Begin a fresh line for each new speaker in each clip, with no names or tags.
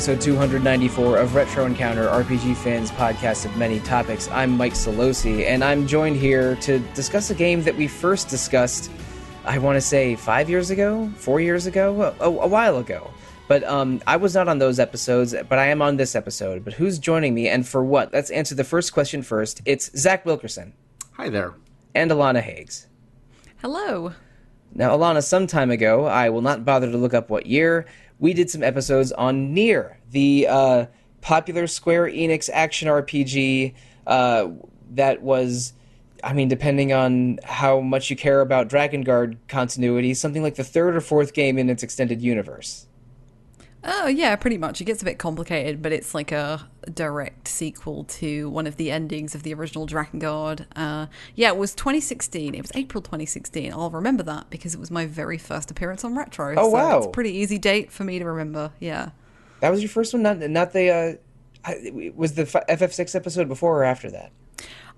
welcome to episode 294 of Retro Encounter, RPG fans podcast of many topics. I'm Mike Solosi, and I'm joined here to discuss a game that we first discussed, I want to say, five years ago, four years ago, a, a while ago. But um, I was not on those episodes, but I am on this episode. But who's joining me and for what? Let's answer the first question first. It's Zach Wilkerson.
Hi there.
And Alana Hagues.
Hello.
Now, Alana, some time ago, I will not bother to look up what year, we did some episodes on NieR, the uh, popular Square Enix action RPG uh, that was, I mean, depending on how much you care about Drakengard continuity, something like the third or fourth game in its extended universe.
Oh, yeah, pretty much. It gets a bit complicated, but it's like a direct sequel to one of the endings of the original Drakengard. Uh, yeah, it was 2016. It was April 2016. I'll remember that because it was my very first appearance on Retro.
Oh,
so
wow.
It's a pretty easy date for me to remember. Yeah.
That was your first one? Not, not the. Uh, was the FF6 episode before or after that?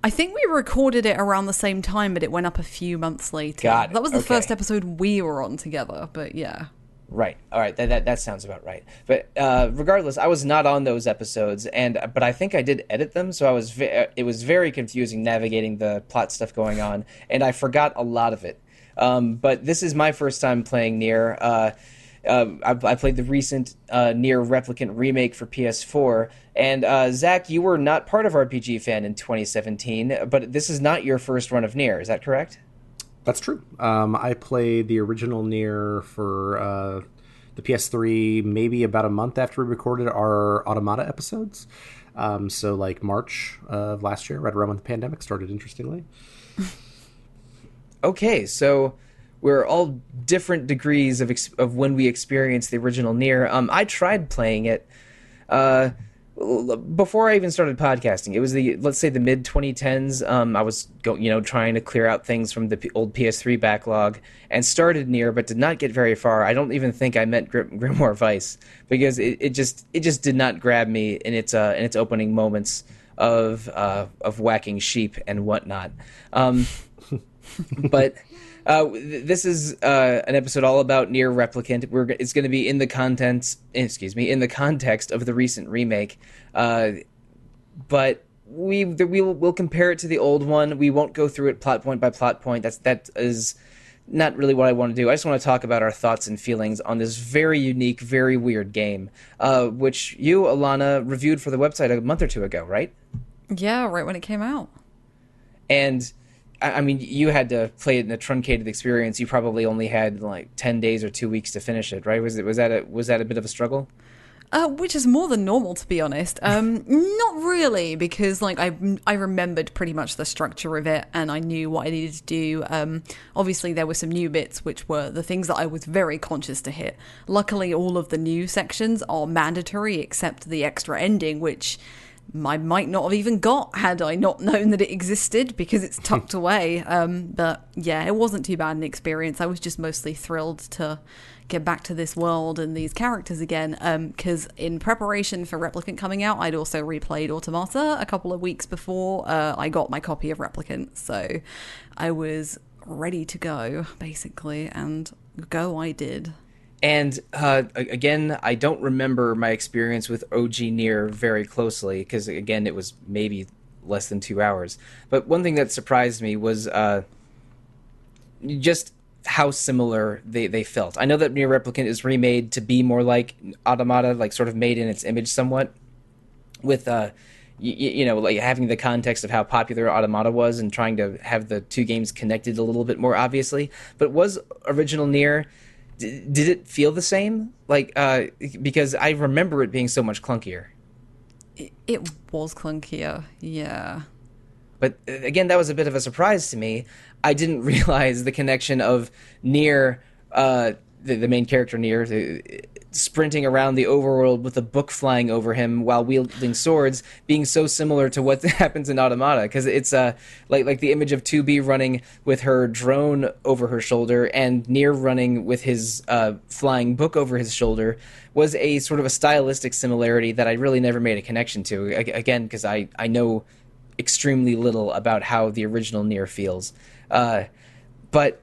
I think we recorded it around the same time, but it went up a few months later. That was the
Okay.
first episode we were on together, but yeah.
Right. All right. That, that that sounds about right. But uh, regardless, I was not on those episodes, and but I think I did edit them, so I was ve- uh, it was very confusing navigating the plot stuff going on, and I forgot a lot of it. Um, but this is my first time playing NieR. Uh, uh, I, I played the recent uh, NieR Replicant remake for PS4, and uh, Zach, you were not part of RPG Fan in 2017, but this is not your first run of NieR. Is that correct?
That's true. Um, I played the original NieR for uh, the PS3 maybe about a month after we recorded our Automata episodes. Um, so, like March of last year, right around when the pandemic started, interestingly.
Okay, so we're all different degrees of ex- of when we experienced the original NieR. Um, I tried playing it uh, before I even started podcasting. It was the let's say the mid 2010s. Um, I was go- you know trying to clear out things from the P- old PS3 backlog and started NieR, but did not get very far. I don't even think I met Grim- Grimoire Weiss because it, it just it just did not grab me in its uh, in its opening moments of uh, of whacking sheep and whatnot. Um, but uh, this is uh, an episode all about NieR replicant. We're it's going to be in the contents, excuse me, in the context of the recent remake. Uh, but we the, we'll we'll compare it to the old one. We won't go through it plot point by plot point. That's that is not really what I want to do. I just want to talk about our thoughts and feelings on this very unique, very weird game, uh, which you, Alana, reviewed for the website a month or two ago, right?
Yeah, right when it came out.
And I mean, you had to play it in a truncated experience. You probably only had like ten days or two weeks to finish it, right? Was it was that a was that a bit of a struggle?
Uh, which is more than normal, to be honest. Um, not really, because like I I remembered pretty much the structure of it, and I knew what I needed to do. Um, obviously, there were some new bits, which were the things that I was very conscious to hit. Luckily, all of the new sections are mandatory, except the extra ending, which I might not have even got had I not known that it existed because it's tucked away. Um, but yeah, it wasn't too bad an experience. I was just mostly thrilled to get back to this world and these characters again. Because in preparation for Replicant coming out, I'd also replayed Automata a couple of weeks before uh, I got my copy of Replicant. So I was ready to go, basically, and go I did.
And uh, again, I don't remember my experience with OG NieR very closely because again, it was maybe less than two hours. But one thing that surprised me was uh, just how similar they, they felt. I know that NieR Replicant is remade to be more like Automata, like sort of made in its image somewhat, with uh, you know, like having the context of how popular Automata was and trying to have the two games connected a little bit more obviously. But was original NieR d- did it feel the same? Like uh, because I remember it being so much clunkier.
It, it was clunkier, yeah.
But uh, again, that was a bit of a surprise to me. I didn't realize the connection of NieR uh, the, the main character NieR sprinting around the overworld with a book flying over him while wielding swords being so similar to what happens in Automata because it's uh, like like the image of 2B running with her drone over her shoulder and NieR running with his uh, flying book over his shoulder was a sort of a stylistic similarity that I really never made a connection to again because I I know extremely little about how the original NieR feels. Uh, but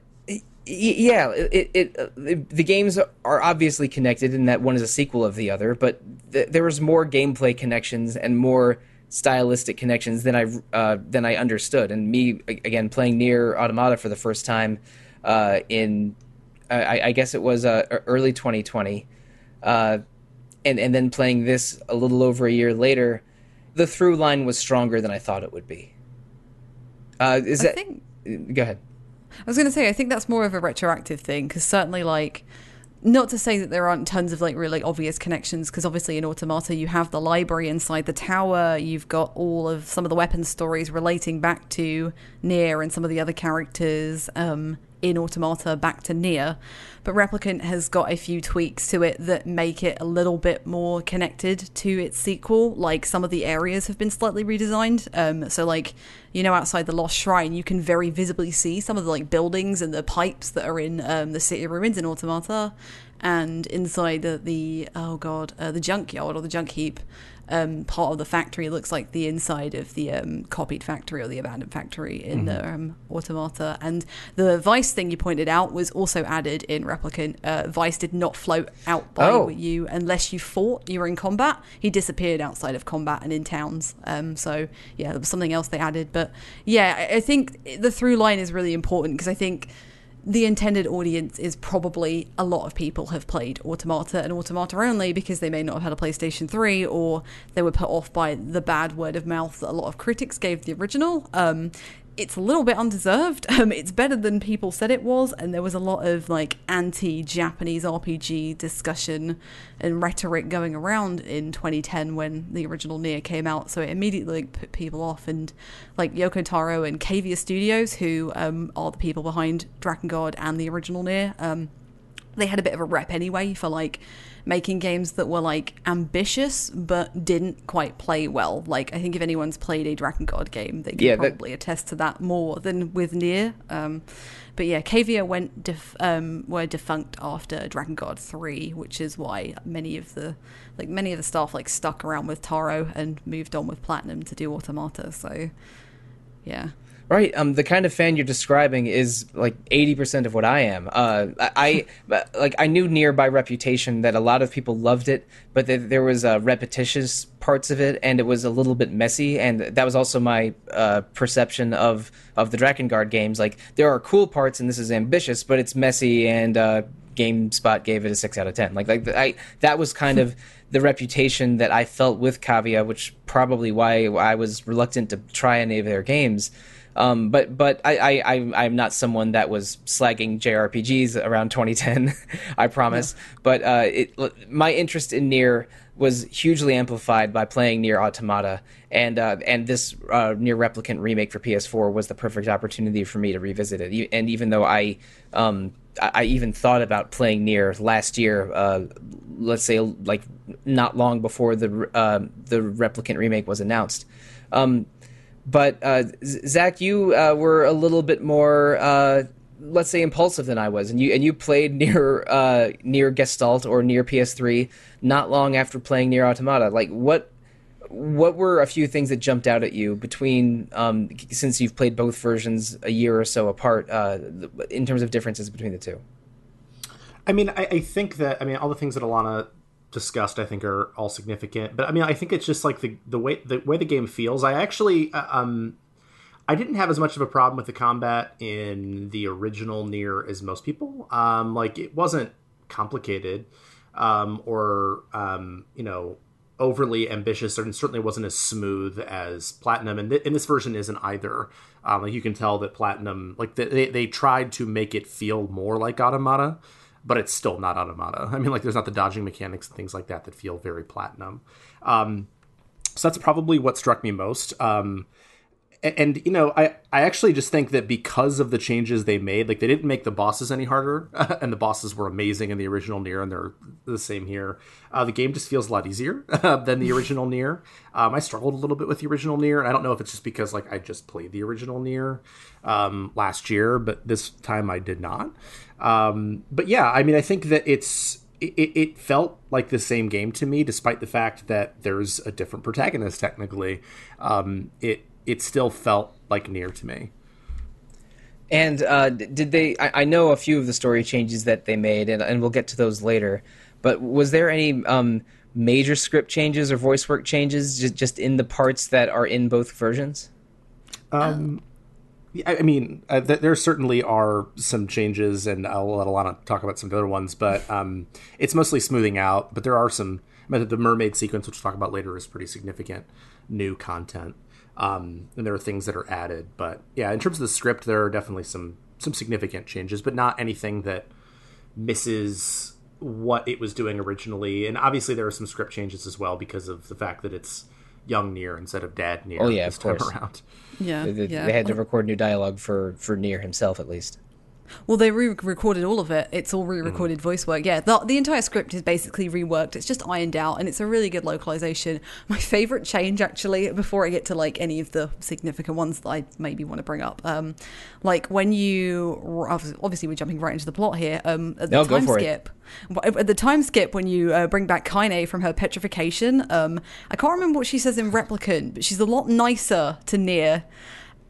yeah, it, it, uh, the games are obviously connected in that one is a sequel of the other, but th- there was more gameplay connections and more stylistic connections than I uh, than I understood. And me again playing NieR Automata for the first time uh, in I, I, guess it was uh, early 2020, uh, and and then playing this a little over a year later, the through line was stronger than I thought it would be. Uh, is I that? Think... Go ahead.
I was going to say, I think that's more of a retroactive thing because certainly, like, not to say that there aren't tons of like really obvious connections because obviously in automata you have the library inside the tower you've got all of some of the weapon stories relating back to NieR and some of the other characters um, in Automata back to NieR, but Replicant has got a few tweaks to it that make it a little bit more connected to its sequel. Like some of the areas have been slightly redesigned. Um, so like you know outside the Lost Shrine, you can very visibly see some of the like buildings and the pipes that are in um, the City Ruins in Automata, and inside the, the oh god uh, the junkyard or the junk heap um, part of the factory looks like the inside of the um, copied factory or the abandoned factory in mm-hmm. um, Automata. And the Weiss thing you pointed out was also added in Replicant. Uh, Weiss did not float out by oh. you unless you fought, you were in combat. He disappeared outside of combat and in towns. Um, so, yeah, there was something else they added. But yeah, I think the through line is really important because I think the intended audience is probably a lot of people have played Automata and Automata only because they may not have had a PlayStation 3 or they were put off by the bad word of mouth that a lot of critics gave the original. Um, it's a little bit undeserved. Um, it's better than people said it was, and there was a lot of like anti-Japanese RPG discussion and rhetoric going around in 2010 when the original NieR came out. So it immediately like, put people off, and like Yoko Taro and Cavia Studios, who um, are the people behind Drakengard and the original NieR, um, they had a bit of a rep anyway for like making games that were like ambitious but didn't quite play well. Like I think if anyone's played a Drakengard game, they can yeah, probably that... attest to that more than with NieR. Um, but yeah, Cavia went def- um, were defunct after Drakengard three, which is why many of the like many of the staff like stuck around with Taro and moved on with Platinum to do Automata. So yeah.
Right. Um, the kind of fan you're describing is like 80% of what I am. Uh, I, like I knew NieR by reputation that a lot of people loved it, but that there was uh, repetitious parts of it, and it was a little bit messy. And that was also my uh, perception of of the Drakengard games. Like there are cool parts, and this is ambitious, but it's messy. And uh, GameSpot gave it a six out of ten. Like like I that was kind of the reputation that I felt with Cavia, which probably why I was reluctant to try any of their games. Um, but but I, I I'm not someone that was slagging JRPGs around 2010. I promise. Yeah. But uh, it, my interest in NieR was hugely amplified by playing NieR Automata, and uh, and this uh, NieR Replicant remake for PS4 was the perfect opportunity for me to revisit it. And even though I um, I even thought about playing NieR last year, uh, let's say like not long before the uh, the Replicant remake was announced. Um, but uh, Zach, you uh, were a little bit more, uh, let's say, impulsive than I was, and you and you played NieR uh, NieR Gestalt or NieR PS3 not long after playing NieR Automata. Like, what what were a few things that jumped out at you between um, since you've played both versions a year or so apart uh, in terms of differences between the two?
I mean, I, I, think that I mean all the things that Alana discussed i think are all significant. But i mean i think it's just like the the way the way the game feels. I actually uh, um i didn't have as much of a problem with the combat in the original NieR as most people. Um like it wasn't complicated um or um you know overly ambitious and certainly wasn't as smooth as platinum. And, th- and this version isn't either. Um, like you can tell that platinum like they, they tried to make it feel more like automata but it's still not automata. I mean, like there's not the dodging mechanics and things like that that feel very platinum. Um, so that's probably what struck me most. Um, and, and, you know, I I actually just think that because of the changes they made, like they didn't make the bosses any harder, and the bosses were amazing in the original NieR, and they're the same here. Uh, the game just feels a lot easier than the original NieR. Um, I struggled a little bit with the original NieR, and I don't know if it's just because like I just played the original NieR um, last year, but this time I did not. Um, but yeah, I mean, I think that it's it, it, felt like the same game to me, despite the fact that there's a different protagonist. Technically, um, it it still felt like NieR to me.
And uh, did they? I, I know a few of the story changes that they made, and, and we'll get to those later. But was there any um, major script changes or voice work changes just, just in the parts that are in both versions?
Um, I I mean, uh, th- there certainly are some changes, and I'll let Alana talk about some of the other ones. But um, it's mostly smoothing out. But there are some. I mean, the mermaid sequence, which we'll talk about later, is pretty significant new content. Um, and there are things that are added. But yeah, in terms of the script, there are definitely some some significant changes, but not anything that misses what it was doing originally. And obviously, there are some script changes as well because of the fact that it's young Nier instead of dad Nier.
Oh, yeah,
this
of
time around.
Yeah,
They,
yeah.
they had to record new dialogue for for Nier himself, at least.
Well, they re-recorded all of it. It's all re-recorded voice work. Yeah, the, the entire script is basically reworked. It's just ironed out, and it's a really good localization. My favorite change, actually, before I get to like any of the significant ones that I maybe want to bring up, um, like when you obviously we're jumping right into the plot here. Um, at the
No, go
time
for it.
skip, at the time skip when you uh, bring back Kaine from her petrification, um, I can't remember what she says in Replicant, but she's a lot nicer to Nier.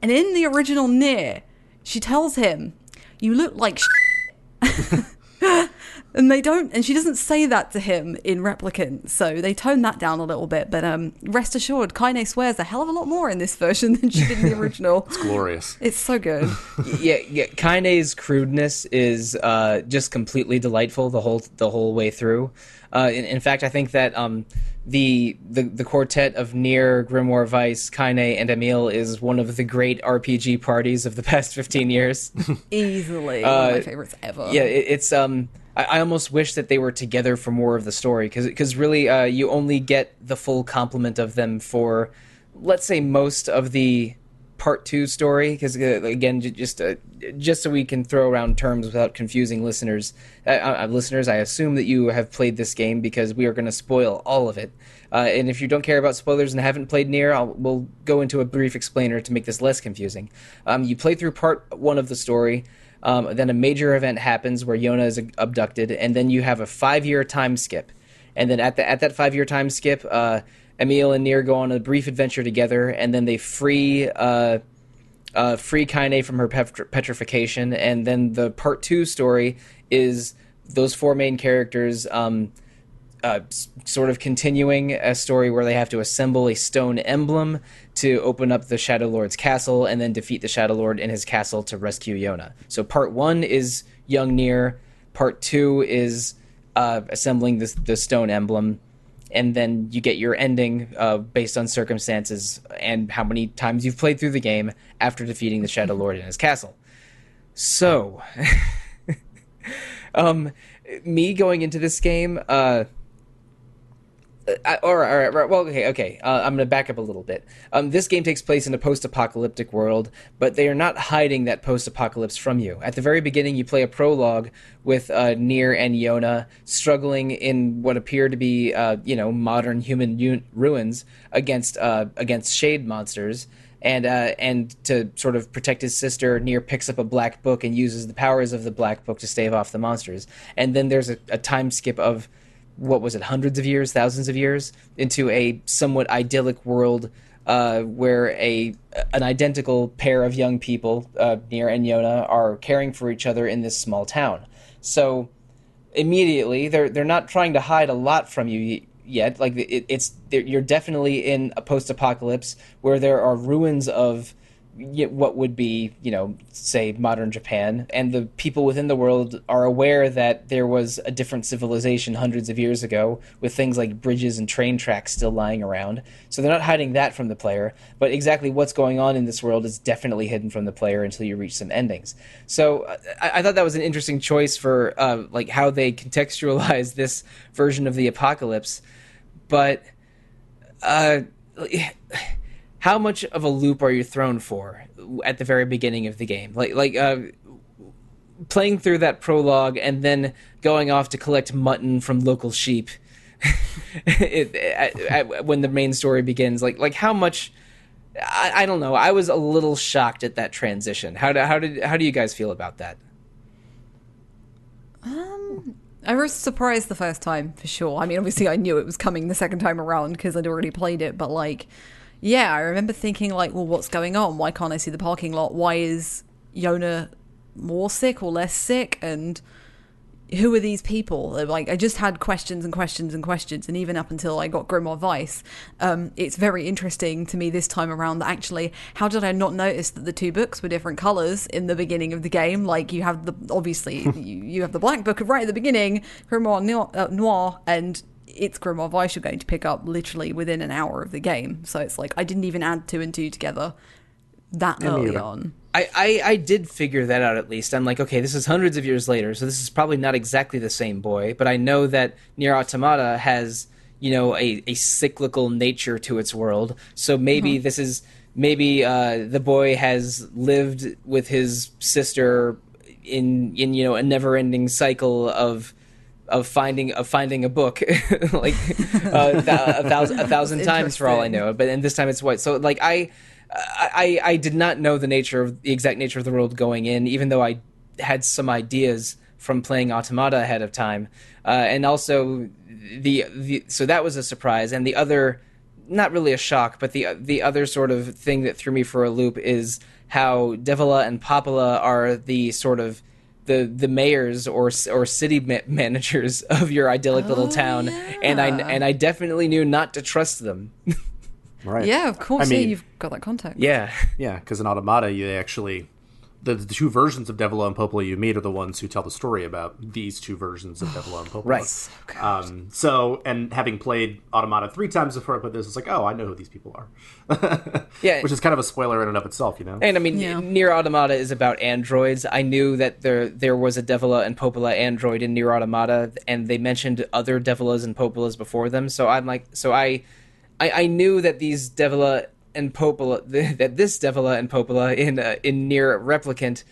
And in the original Nier, she tells him, "You look like." Sh-. and they don't, and she doesn't say that to him in Replicant, so they tone that down a little bit. But um, rest assured, Kaine swears a hell of a lot more in this version than she did in the original.
It's glorious.
It's so good.
yeah, yeah. Kaine's crudeness is uh, just completely delightful the whole the whole way through. Uh, in, in fact, I think that um, the, the the quartet of Nier, Grimoire Vice, Kaine, and Emil is one of the great RPG parties of the past fifteen years.
Easily one of my favorites ever.
yeah, it, it's um. I, I almost wish that they were together for more of the story because really uh, you only get the full complement of them for let's say most of the part two story because uh, again j- just uh, just so we can throw around terms without confusing listeners. Uh, uh, listeners i assume that you have played this game because we are going to spoil all of it. Uh, and if you don't care about spoilers and haven't played NieR I'll, we'll go into a brief explainer to make this less confusing. Um, you play through part one of the story um, then a major event happens where Yona is abducted, and then you have a five-year time skip. And then at the at that five-year time skip, uh, Emil and Nier go on a brief adventure together, and then they free uh, uh, free Kaine from her petr- petrification. And then the part two story is those four main characters. Um, uh, sort of continuing a story where they have to assemble a stone emblem to open up the Shadow Lord's castle and then defeat the Shadow Lord in his castle to rescue Yona. So part one is young Nier, part two is uh, assembling the stone emblem, and then you get your ending uh, based on circumstances and how many times you've played through the game after defeating the Shadow Lord in his castle. So, um, me going into this game, uh, I, all right, all right, right. Well, okay, okay. Uh, I'm going to back up a little bit. Um, this game takes place in a post-apocalyptic world, but they are not hiding that post-apocalypse from you. At the very beginning, you play a prologue with uh, Nier and Yona struggling in what appear to be, uh, you know, modern human u- ruins against uh, against shade monsters. And uh, and to sort of protect his sister, Nier picks up a black book and uses the powers of the black book to stave off the monsters. And then there's a, a time skip of what was it, hundreds of years, thousands of years, into a somewhat idyllic world uh, where a an identical pair of young people, uh, Nier and Yona, are caring for each other in this small town. So immediately, they're they're not trying to hide a lot from you yet. Like it, it's you're definitely in a post-apocalypse where there are ruins of what would be, you know, say modern Japan, and the people within the world are aware that there was a different civilization hundreds of years ago with things like bridges and train tracks still lying around. So they're not hiding that from the player, but exactly what's going on in this world is definitely hidden from the player until you reach some endings. So uh, I, I thought that was an interesting choice for uh, like how they contextualize this version of the apocalypse, but. Uh, how much of a loop are you thrown for at the very beginning of the game? Like like uh, playing through that prologue and then going off to collect mutton from local sheep it, at, at, when the main story begins. Like like how much? I, I don't know. I was a little shocked at that transition. How do, how did how do you guys feel about that?
Um, I was surprised the first time for sure. I mean, obviously, I knew it was coming the second time around because I'd already played it. But like, yeah, I remember thinking like, well, what's going on? Why can't I see the parking lot? Why is Yona more sick or less sick? And who are these people? Like, I just had questions and questions and questions, and even up until I got Grimoire Weiss, um, it's very interesting to me this time around that actually, how did I not notice that the two books were different colors in the beginning of the game? Like, you have the obviously you, you have the black book right at the beginning, Grimoire Noir, uh, Noir and it's Grimoire Weiss you're going to pick up literally within an hour of the game. So it's like I didn't even add two and two together that early on.
I, I, I did figure that out at least. I'm like, okay, this is hundreds of years later, so this is probably not exactly the same boy, but I know that Nier Automata has, you know, a, a cyclical nature to its world. So maybe mm-hmm. this is maybe uh, the boy has lived with his sister in in you know a never ending cycle of of finding of finding a book like uh, th- a thousand a thousand times for all I know. But and this time it's white. So like I I, I did not know the nature of the exact nature of the world going in, even though I had some ideas from playing Automata ahead of time, uh, and also the, the so that was a surprise. And the other, not really a shock, but the the other sort of thing that threw me for a loop is how Devola and Popola are the sort of the the mayors or or city ma- managers of your idyllic oh, little town, yeah. and I and I definitely knew not to trust them.
Right.
Yeah, of course. I mean, yeah, you've got that contact.
Yeah.
Yeah, because in Automata, you actually the, the two versions of Devola and Popola you meet are the ones who tell the story about these two versions of Devola and Popola.
right. So,
um, so, and having played Automata three times before I put this, it's like, oh, I know who these people are.
yeah.
Which is kind of a spoiler in and of itself, you know?
And I mean, yeah. Nier Automata is about androids. I knew that there there was a Devola and Popola android in NieR Automata, and they mentioned other Devolas and Popolas before them. So I'm like, so I I, I knew that these Devola and Popola, that this Devola and Popola in uh, in Nier Replicant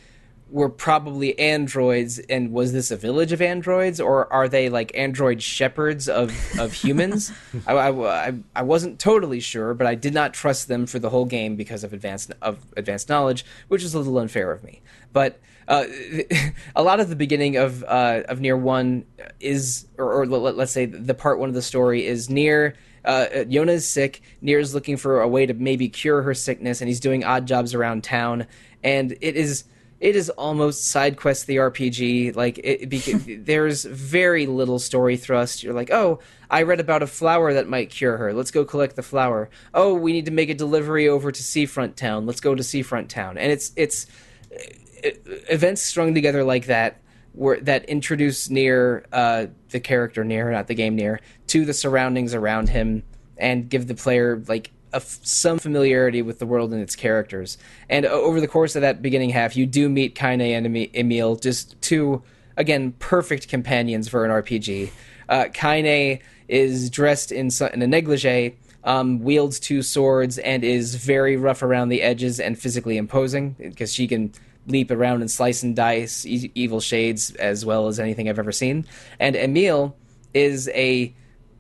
were probably androids and was this a village of androids or are they like android shepherds of, of humans? I, I, I, wasn't totally sure but i did not trust them for the whole game because of advanced of advanced knowledge which is a little unfair of me. But uh, a lot of the beginning of uh, of Nier one is or, or let, us say the part one of the story is Nier uh, Yona is sick. Nier is looking for a way to maybe cure her sickness, and he's doing odd jobs around town. And it is it is almost side quest the RPG. Like it, it there's very little story thrust. You're like, oh, I read about a flower that might cure her. Let's go collect the flower. Oh, we need to make a delivery over to Seafront Town. Let's go to Seafront Town. And it's it's it, events strung together like that were that introduce Nier uh, the character Nier not the game NieR to the surroundings around him and give the player like some familiarity with the world and its characters. And uh, over the course of that beginning half, you do meet Kaine and emil just two again perfect companions for an RPG. Uh, Kaine is dressed in, in a negligee. Um, wields two swords and is very rough around the edges and physically imposing because she can leap around and slice and dice e- evil shades as well as anything I've ever seen. And Emil is a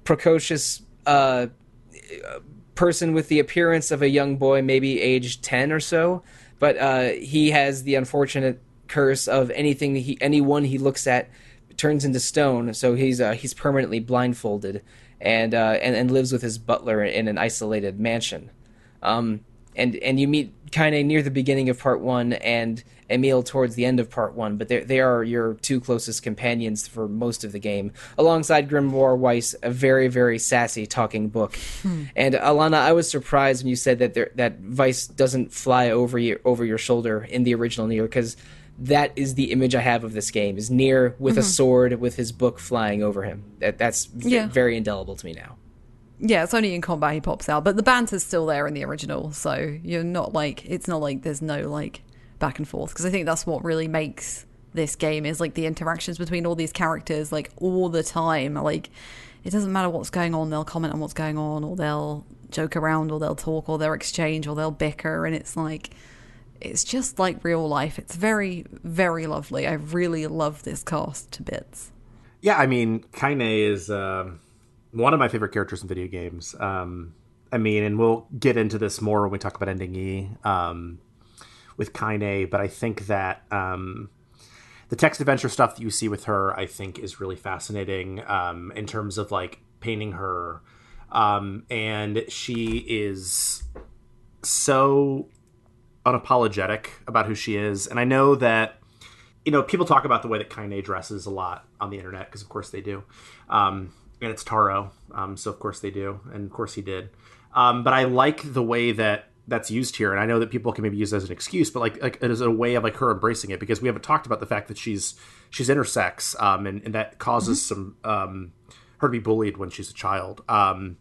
precocious uh, person with the appearance of a young boy, maybe age 10 or so, but uh, he has the unfortunate curse of anything he anyone he looks at turns into stone, so he's uh, he's permanently blindfolded and, uh, and and lives with his butler in an isolated mansion. Um, and and you meet Kaine near the beginning of part one and Emil towards the end of part one, but they are your two closest companions for most of the game, alongside Grimoire Weiss, a very very sassy talking book. Hmm. And Alana, I was surprised when you said that there, that Weiss doesn't fly over your over your shoulder in the original Nier because that is the image I have of this game is Nier with mm-hmm. a sword with his book flying over him. That that's yeah. very indelible to me now.
Yeah, it's only in combat he pops out, but the banter's still there in the original, so you're not like it's not like there's no like back and forth because I think that's what really makes this game is like the interactions between all these characters like all the time. Like it doesn't matter what's going on, they'll comment on what's going on, or they'll joke around, or they'll talk, or they'll exchange, or they'll bicker, and it's like it's just like real life. It's very, very lovely. I really love this cast to bits.
Yeah, I mean, Kaine is. Um one of my favorite characters in video games. Um, I mean, and we'll get into this more when we talk about Ending E um, with Kaine, but I think that um, the text adventure stuff that you see with her, I think, is really fascinating um, in terms of like painting her. Um, and she is so unapologetic about who she is, and I know that you know people talk about the way that Kaine dresses a lot on the internet because of course they do, um, and it's Taro, um, so of course they do, and of course he did. Um, but I like the way that that's used here, and I know that people can maybe use it as an excuse, but like like it is a way of like her embracing it because we haven't talked about the fact that she's she's intersex, um, and, and that causes some um, her to be bullied when she's a child. Um,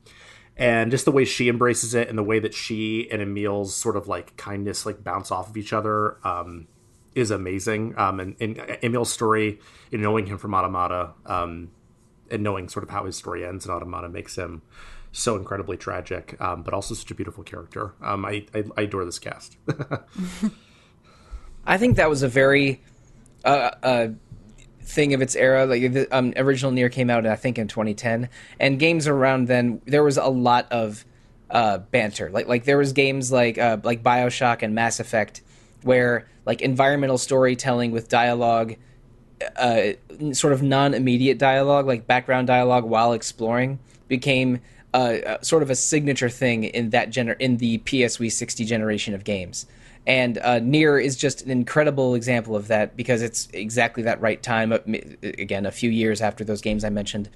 and just the way she embraces it and the way that she and Emil's sort of like kindness like bounce off of each other um, is amazing. Um, and, and Emil's story, know, knowing him from Automata um, and knowing sort of how his story ends in Automata makes him so incredibly tragic, um, but also such a beautiful character. Um, I, I, I adore this cast.
I think that was a very uh, uh, thing of its era. Like the um, original NieR came out, I think, in 2010, and games around then there was a lot of uh, banter. Like like there was games like uh, like Bioshock and Mass Effect, where like environmental storytelling with dialogue, uh, sort of non-immediate dialogue, like background dialogue while exploring, became. Sort of a signature thing in that gener- in the PS360 generation of games and uh, Nier is just an incredible example of that because it's exactly that right time. uh, Again, a few years after those games I mentioned,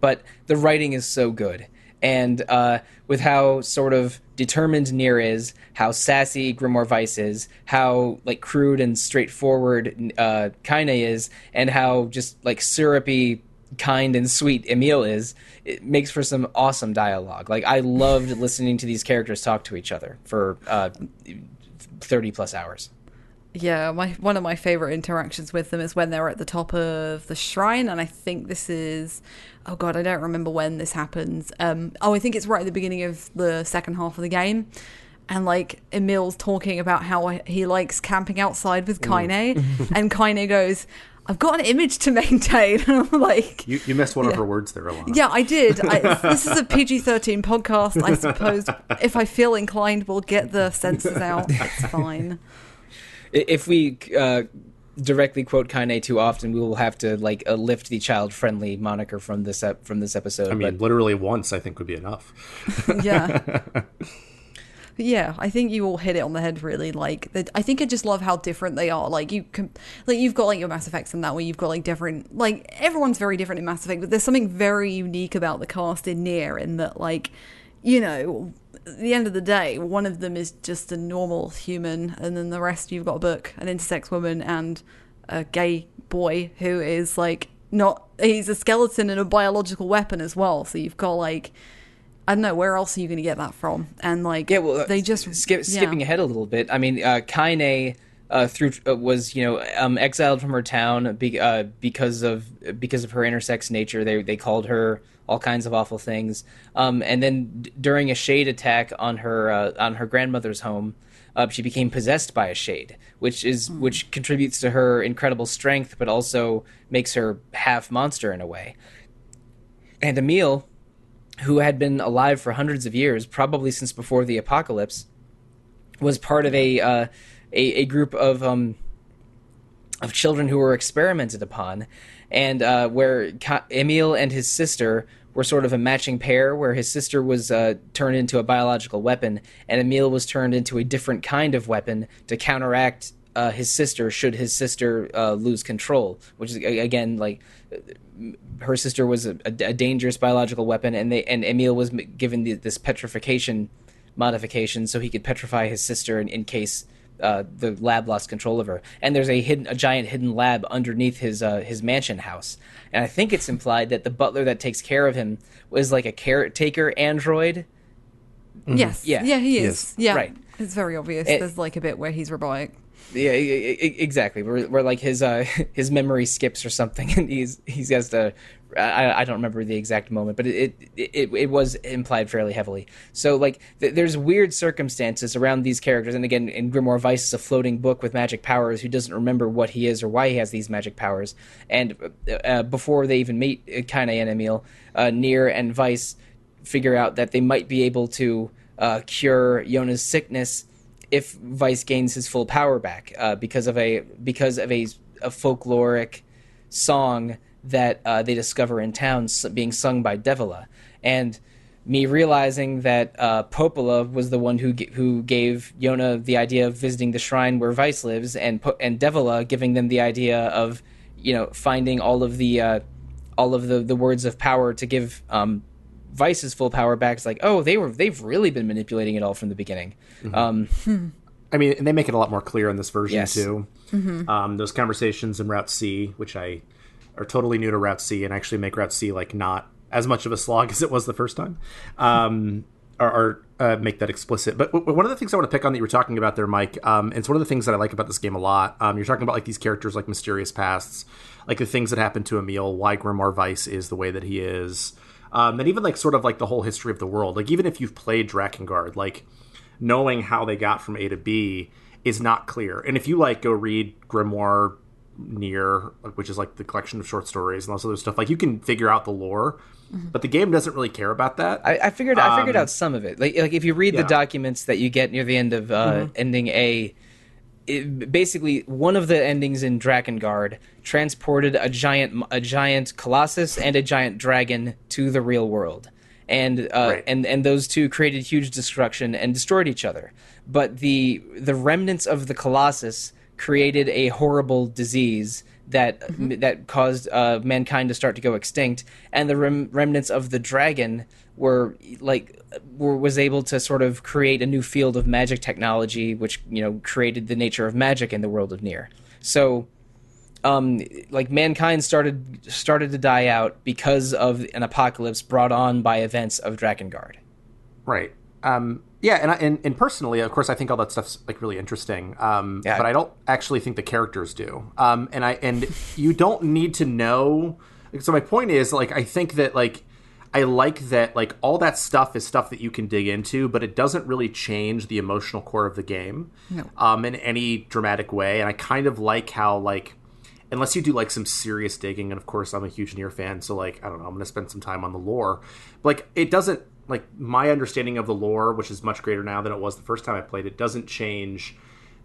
but the writing is so good, and uh, with how sort of determined Nier is, how sassy Grimoire Weiss is, how like crude and straightforward uh, is, and how just like syrupy kind and sweet Emil is, it makes for some awesome dialogue. Like I loved listening to these characters talk to each other for uh, 30 plus hours.
Yeah, my one of my favorite interactions with them is when they're at the top of the shrine, and I think this is, oh god, I don't remember when this happens. Um, oh, I think it's right at the beginning of the second half of the game, and like Emil's talking about how he likes camping outside with Kaine, and Kaine goes, "I've got an image to maintain," and I'm like,
you, you missed one of her words there, Alana.
yeah, I did. I, this is a PG 13 podcast. I suppose if I feel inclined, we'll get the censors out. It's fine.
If we uh, directly quote Kaine too often, we will have to like uh, lift the child-friendly moniker from this ep- from this episode.
I mean,
but
literally once I think would be enough.
Yeah. Yeah, I think you all hit it on the head. Really, like the, I think I just love how different they are. Like you, like you've got like your Mass Effects and that way. you've got like different. Like everyone's very different in Mass Effect, but there's something very unique about the cast in Nier in that, like, you know, at the end of the day, one of them is just a normal human, and then the rest you've got a book, an intersex woman, and a gay boy who is like not. He's a skeleton and a biological weapon as well. So you've got like. I don't know where else are you going to get that from, and like
yeah, well, uh,
they just
skip,
yeah.
skipping ahead a little bit. I mean, uh, Kaine uh, through uh, was you know um, exiled from her town be, uh, because of because of her intersex nature. They they called her all kinds of awful things. Um, and then d- during a shade attack on her uh, on her grandmother's home, uh, she became possessed by a shade, which is which contributes to her incredible strength, but also makes her half monster in a way. And Emil, who had been alive for hundreds of years, probably since before the apocalypse, was part of a uh, a, a group of um, of children who were experimented upon, and uh, where Ka- Emil and his sister were sort of a matching pair, where his sister was uh, turned into a biological weapon, and Emil was turned into a different kind of weapon to counteract uh, his sister should his sister uh, lose control. Which is again like her sister was a, a, a dangerous biological weapon, and they and Emil was given the, this petrification modification so he could petrify his sister in, in case uh, the lab lost control of her. And there's a hidden, a giant hidden lab underneath his uh, his mansion house. And I think it's implied that the butler that takes care of him was like a caretaker android.
Yes.
Yeah.
Yeah, he is.
Yes.
Yeah.
Right.
It's very obvious.
It-
There's like a bit where he's robotic.
Yeah, exactly. Where, where like his uh, his memory skips or something, and he's he has to. I, I don't remember the exact moment, but it it, it, it was implied fairly heavily. So like th- there's weird circumstances around these characters, and again, in Grimoire Weiss is a floating book with magic powers who doesn't remember what he is or why he has these magic powers. And uh, before they even meet uh, Kaine and Emil, uh, and Weiss figure out that they might be able to uh, cure Yona's sickness if Weiss gains his full power back uh, because of a because of a, a folkloric song that uh, they discover in town being sung by Devola. And me realizing that uh, Popola was the one who who gave Yona the idea of visiting the shrine where Weiss lives, and and Devola giving them the idea of you know finding all of the uh, all of the, the words of power to give um, Weiss's full power back. It's like, oh, they were they've really been manipulating it all from the beginning. Um,
I mean, and they make it a lot more clear in this version
Yes.
too. Um, those conversations in Route C, which I are totally new to Route C, and actually make Route C like not as much of a slog as it was the first time, um, are, are uh, make that explicit. But w- one of the things I want to pick on that you were talking about there, Mike, um, it's one of the things that I like about this game a lot. Um, you're talking about like these characters like mysterious pasts, like the things that happen to Emil, why Grimoire Weiss is the way that he is. Um, and even like sort of like the whole history of the world. Like even if you've played Drakengard, like knowing how they got from A to B is not clear. And if you like go read Grimoire NieR, which is like the collection of short stories and all this other stuff, like you can figure out the lore. But the game doesn't really care about that.
I, I figured I figured
Um,
out some of it. Like like if you read
yeah.
the documents that you get near the end of uh, ending A, it, basically one of the endings in Drakengard transported a giant a giant colossus and a giant dragon to the real world. And uh,
Right.
and and those two created huge destruction and destroyed each other. But the the remnants of the colossus created a horrible disease that that caused uh, mankind to start to go extinct, and the rem- remnants of the dragon were like were, was able to sort of create a new field of magic technology, which you know created the nature of magic in the world of Nier. So, um, like mankind started started to die out because of an apocalypse brought on by events of Drakengard.
Right. Um, yeah, and, I, and and personally, of course, I think all that stuff's like really interesting. Um,
Yeah.
But I don't actually think the characters do. Um, and I and you don't need to know. So my point is, like, I think that like I like that like all that stuff is stuff that you can dig into, but it doesn't really change the emotional core of the game
No.
um, in any dramatic way. And I kind of like how like unless you do like some serious digging, and of course I'm a huge NieR fan, so like I don't know, I'm gonna spend some time on the lore. But, like it doesn't like my understanding of the lore, which is much greater now than it was the first time I played it, doesn't change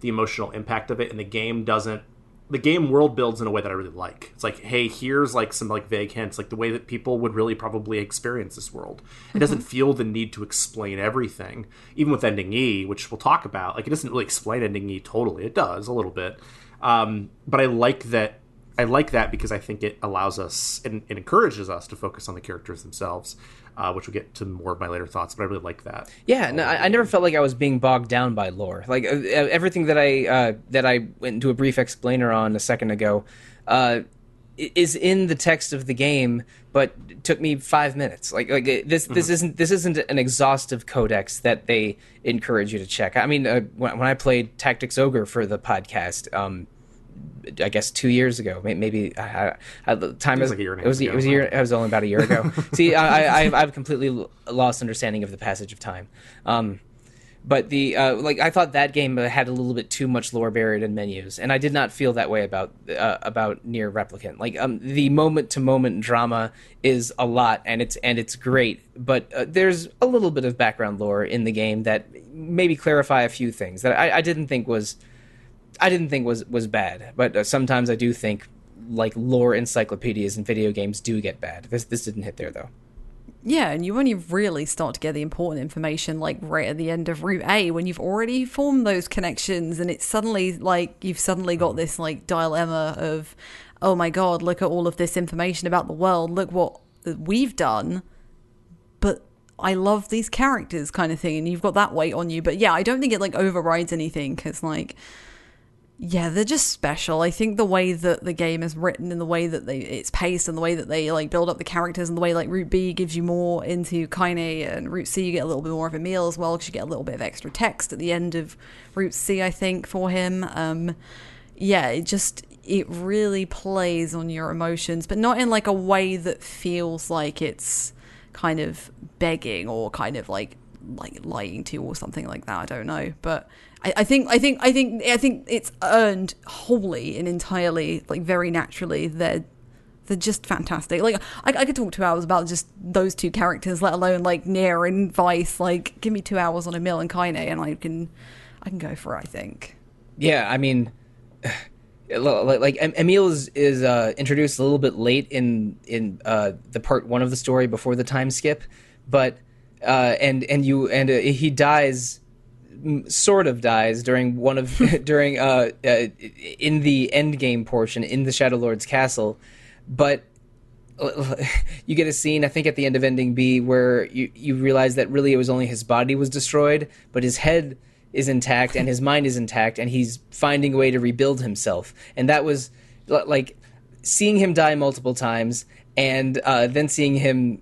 the emotional impact of it, and the game doesn't. The game world builds in a way that I really like. It's like, hey, here's like some like vague hints, like the way that people would really probably experience this world. It doesn't feel the need to explain everything, even with Ending E, which we'll talk about. Like, it doesn't really explain Ending E totally. It does a little bit, um, but I like that. I like that because I think it allows us and it encourages us to focus on the characters themselves, uh, which we'll get to more of my later thoughts. But I really like that.
Yeah, no, I, I never felt like I was being bogged down by lore. Like uh, everything that I uh, that I went into a brief explainer on a second ago uh, is in the text of the game, but took me five minutes. Like like it- this this isn't this isn't an exhaustive codex that they encourage you to check. I mean, uh, when, when I played Tactics Ogre for the podcast. Um, I guess two years ago, maybe I, I, I, the time
Feels
is
like a year
it was
half
it was a
ago.
year it was only about a year ago. See, I, I, I've, I've completely lost understanding of the passage of time. Um, but the uh, like, I thought that game had a little bit too much lore buried in menus, and I did not feel that way about uh, about NieR Replicant. Like, um, the moment to moment drama is a lot, and it's and it's great. But uh, there's a little bit of background lore in the game that maybe clarify a few things that I, I didn't think was I didn't think was was bad, but uh, sometimes I do think like lore encyclopedias in video games do get bad. This this didn't hit there though.
Yeah, and you only really start to get the important information like right at the end of Route A when you've already formed those connections and it's suddenly like you've suddenly got this like dilemma of oh my god, look at all of this information about the world, look what we've done. But I love these characters kind of thing and you've got that weight on you. But yeah, I don't think it like overrides anything cuz like yeah, they're just special. I think the way that the game is written and the way that they it's paced and the way that they like build up the characters and the way like Route B gives you more into Kaine and Route C you get a little bit more of Emil as well because you get a little bit of extra text at the end of Route C I think for him. Um yeah, it just it really plays on your emotions, but not in like a way that feels like it's kind of begging or kind of like like lying to you or something like that. I don't know, but I, I think I think I think I think it's earned wholly and entirely, like very naturally. They're they're just fantastic. Like I, I could talk two hours about just those two characters, let alone like Nier and Weiss. Like give me two hours on Emil and Kaine, and I can I can go for it. I think.
Yeah, I mean, like, like Emil is is uh, introduced a little bit late in in uh, the part one of the story before the time skip, but uh, and and you and uh, he dies sort of dies during one of during uh, uh in the end game portion in the Shadow Lord's castle, but you get a scene I think at the end of Ending B where you you realize that really it was only his body was destroyed, but his head is intact and his mind is intact and he's finding a way to rebuild himself. And that was like seeing him die multiple times and uh, then seeing him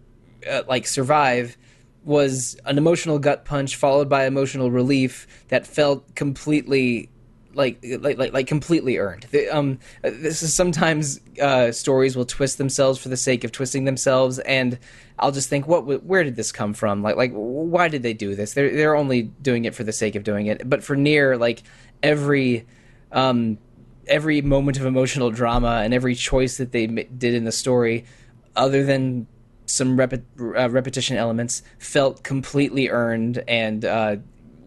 uh, like survive was an emotional gut punch followed by emotional relief that felt completely like like like, like completely earned. The, um, this is sometimes uh, stories will twist themselves for the sake of twisting themselves, and I'll just think, what? Where did this come from? Like like why did they do this? They're they're only doing it for the sake of doing it. But for NieR like every um, every moment of emotional drama and every choice that they did in the story, other than some uh, repetition elements, felt completely earned and uh,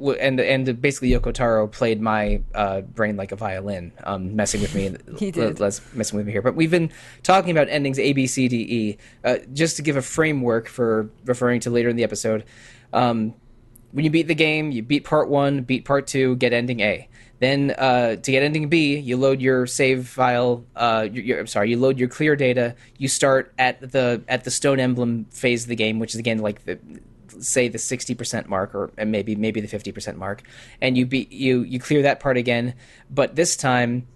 and and basically Yoko Taro played my uh, brain like a violin, um, messing with me.
he did.
Less messing with me here. But we've been talking about endings A, B, C, D, E, uh, just to give a framework for referring to later in the episode. Um, when you beat the game, you beat part one, beat part two, get ending A. Then uh, to get ending B, you load your save file. Uh, your, your, I'm sorry, you load your clear data. You start at the at the stone emblem phase of the game, which is again like the say the 60% mark or maybe maybe the 50% mark and you be you you clear that part again but this time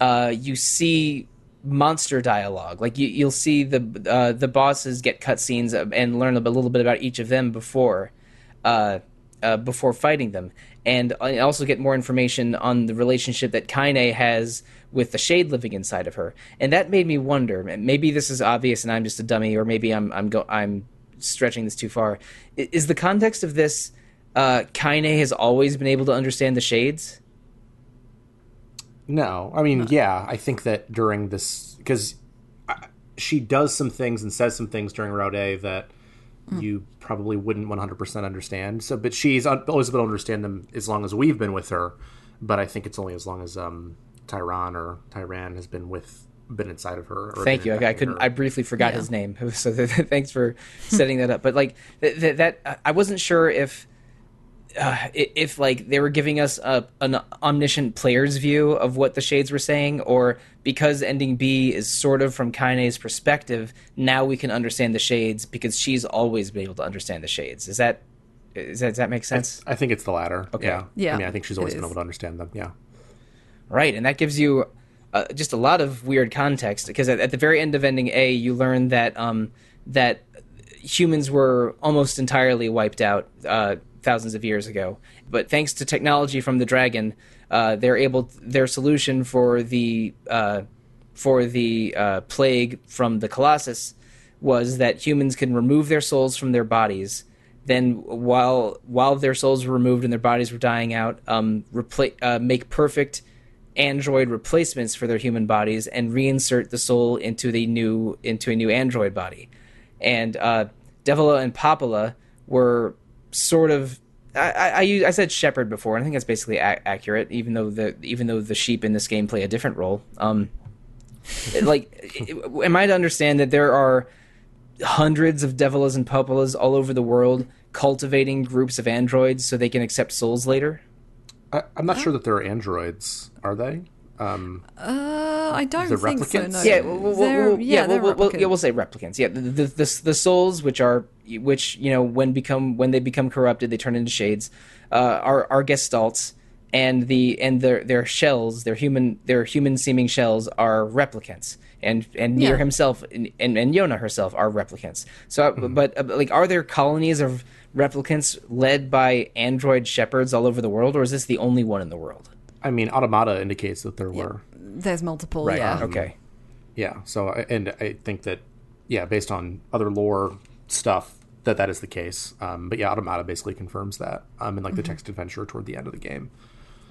uh, you see monster dialogue like you, you'll see the uh, the bosses get cutscenes and learn a little bit about each of them before uh, uh before fighting them and I also get more information on the relationship that Kaine has with the shade living inside of her and that made me wonder maybe this is obvious and I'm just a dummy or maybe I'm I'm go- I'm stretching this too far. Is the context of this uh, Kaine has always been able to understand the shades?
No, I mean, yeah, I think that during this because she does some things and says some things during Route A that mm. you probably wouldn't 100% understand. So, but she's always been able to understand them as long as we've been with her. But I think it's only as long as um, Tyrann or Tyrann has been with been inside of her.
Thank you. I couldn't. Her. I briefly forgot yeah. his name, so thanks for setting that up. But like th- th- that, I wasn't sure if. Uh, if like they were giving us a, an omniscient player's view of what the shades were saying, or because ending B is sort of from Kaine's perspective, now we can understand the shades because she's always been able to understand the shades. Is that is that, does that make sense?
I, I think it's the latter.
Okay.
Yeah.
yeah.
I mean, I think she's always been able to understand them. Yeah.
Right, and that gives you uh, just a lot of weird context because at, at, the very end of ending A, you learn that um, that humans were almost entirely wiped out uh, thousands of years ago. But thanks to technology from the dragon, uh, they're able their solution for the uh, for the uh, plague from the Colossus was that humans can remove their souls from their bodies. Then, while while their souls were removed and their bodies were dying out, um, repla- uh, make perfect android replacements for their human bodies and reinsert the soul into the new into a new android body. And uh, Devola and Popola were sort of I, I, I, said shepherd before, and I think that's basically a- accurate. Even though the even though the sheep in this game play a different role, um, like, am I to understand that there are hundreds of Devolas and Popolas all over the world cultivating groups of androids so they can accept souls later?
I, am not sure that they're androids. Are they? Um,
uh, I don't think replicants? so. No.
Yeah, we'll, we'll, yeah, yeah, we'll, we'll, yeah, we'll say replicants. Yeah, the, the, the the souls, which are which you know when become when they become corrupted, they turn into shades. Uh, are are gestalts, and the and their their shells, their human their human seeming shells are replicants and and Nier yeah. himself and, and, and Yona herself are replicants. So, mm-hmm. but uh, like, are there colonies of replicants led by android shepherds all over the world, or is this the only one in the world?
I mean, Automata indicates that there
yeah.
were.
There's multiple,
right.
yeah.
Um, okay.
Yeah. So, and I think that, yeah, based on other lore stuff, that that is the case. Um, but yeah, Automata basically confirms that um, in like the mm-hmm. text adventure toward the end of the game.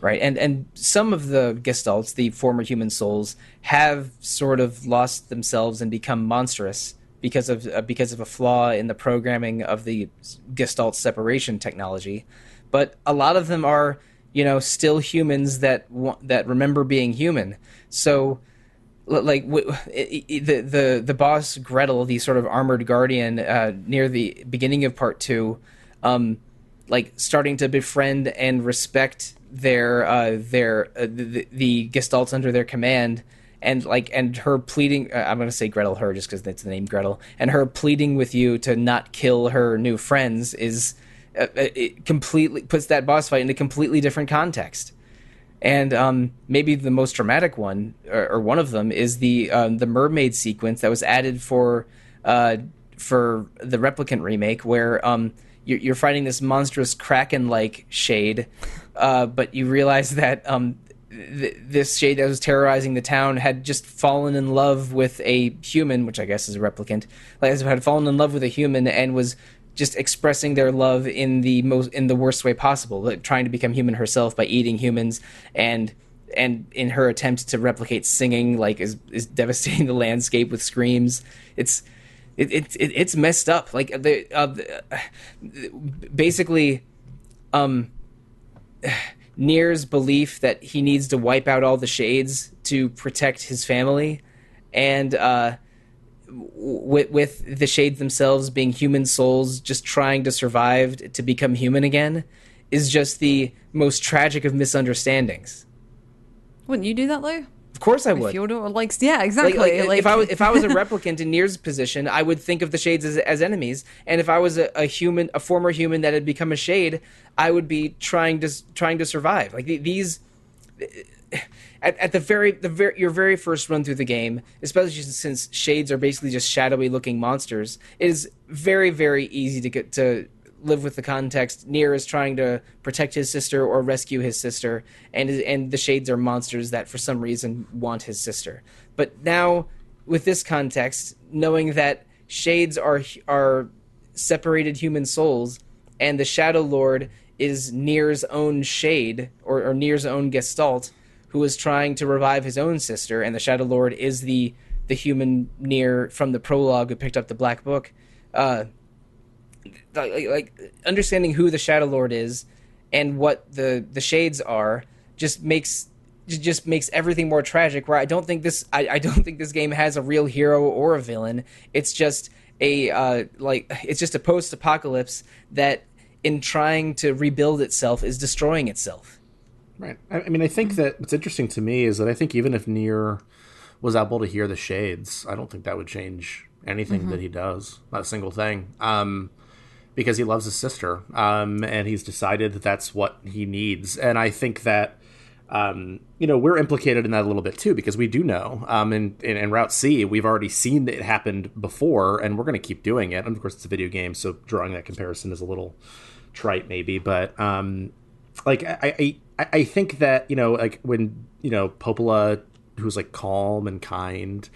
Right, and and some of the gestalts, the former human souls, have sort of lost themselves and become monstrous because of uh, because of a flaw in the programming of the gestalt separation technology but a lot of them are you know still humans that that remember being human so like the the the boss Gretel the sort of armored guardian uh, near the beginning of part 2 um, like starting to befriend and respect their uh, their uh, the, the Gestalt under their command, and like and her pleading. Uh, I'm to say Gretel her just because that's the name Gretel, and her pleading with you to not kill her new friends is uh, uh, it completely puts that boss fight in a completely different context. And um, maybe the most dramatic one, or, or, one of them, is the um, the mermaid sequence that was added for uh, for the replicant remake, where um, you're, you're fighting this monstrous kraken-like shade, uh, but you realize that um, th- this shade that was terrorizing the town had just fallen in love with a human, which I guess is a replicant. Like had fallen in love with a human and was just expressing their love in the most in the worst way possible, like trying to become human herself by eating humans and and in her attempt to replicate singing like is is devastating the landscape with screams. It's it, it, it it's messed up. Like the, uh, basically, um, Nier's belief that he needs to wipe out all the shades to protect his family, and uh, with with the shades themselves being human souls just trying to survive to become human again, is just the most tragic of misunderstandings.
Wouldn't you do that, Lou?
Of course I would.
Fjodor likes, yeah, exactly.
Like, like, like, if I was if I was a replicant in Nier's position, I would think of the shades as, as enemies. And if I was a, a, human, a former human that had become a shade, I would be trying to trying to survive. Like these, at, at the very the very your very first run through the game, especially since shades are basically just shadowy looking monsters, it is very very easy to get to live with the context. Nier is trying to protect his sister or rescue his sister, and and the shades are monsters that for some reason want his sister. But now, with this context, knowing that shades are are separated human souls, and the Shadow Lord is Nier's own shade or, or Nier's own Gestalt, who is trying to revive his own sister, and the Shadow Lord is the the human Nier from the prologue who picked up the Black Book. Uh, like, like understanding who the Shadow Lord is and what the the shades are just makes just makes everything more tragic. Where I don't think this I, I don't think this game has a real hero or a villain. It's just a uh, like it's just a post apocalypse that in trying to rebuild itself is destroying itself.
Right. I, mean, I think that what's interesting to me is that I think even if Nier was able to hear the shades, I don't think that would change anything mm-hmm. that he does. Not a single thing. Um, because he loves his sister, um, and he's decided that that's what he needs. And I think that um, you know we're implicated in that a little bit too because we do know um, in, in, in Route C we've already seen that it happened before, and we're going to keep doing it. And of course, it's a video game, so drawing that comparison is a little trite, maybe. But um, like I, I I think that you know like when you know Popola, who's like calm and kind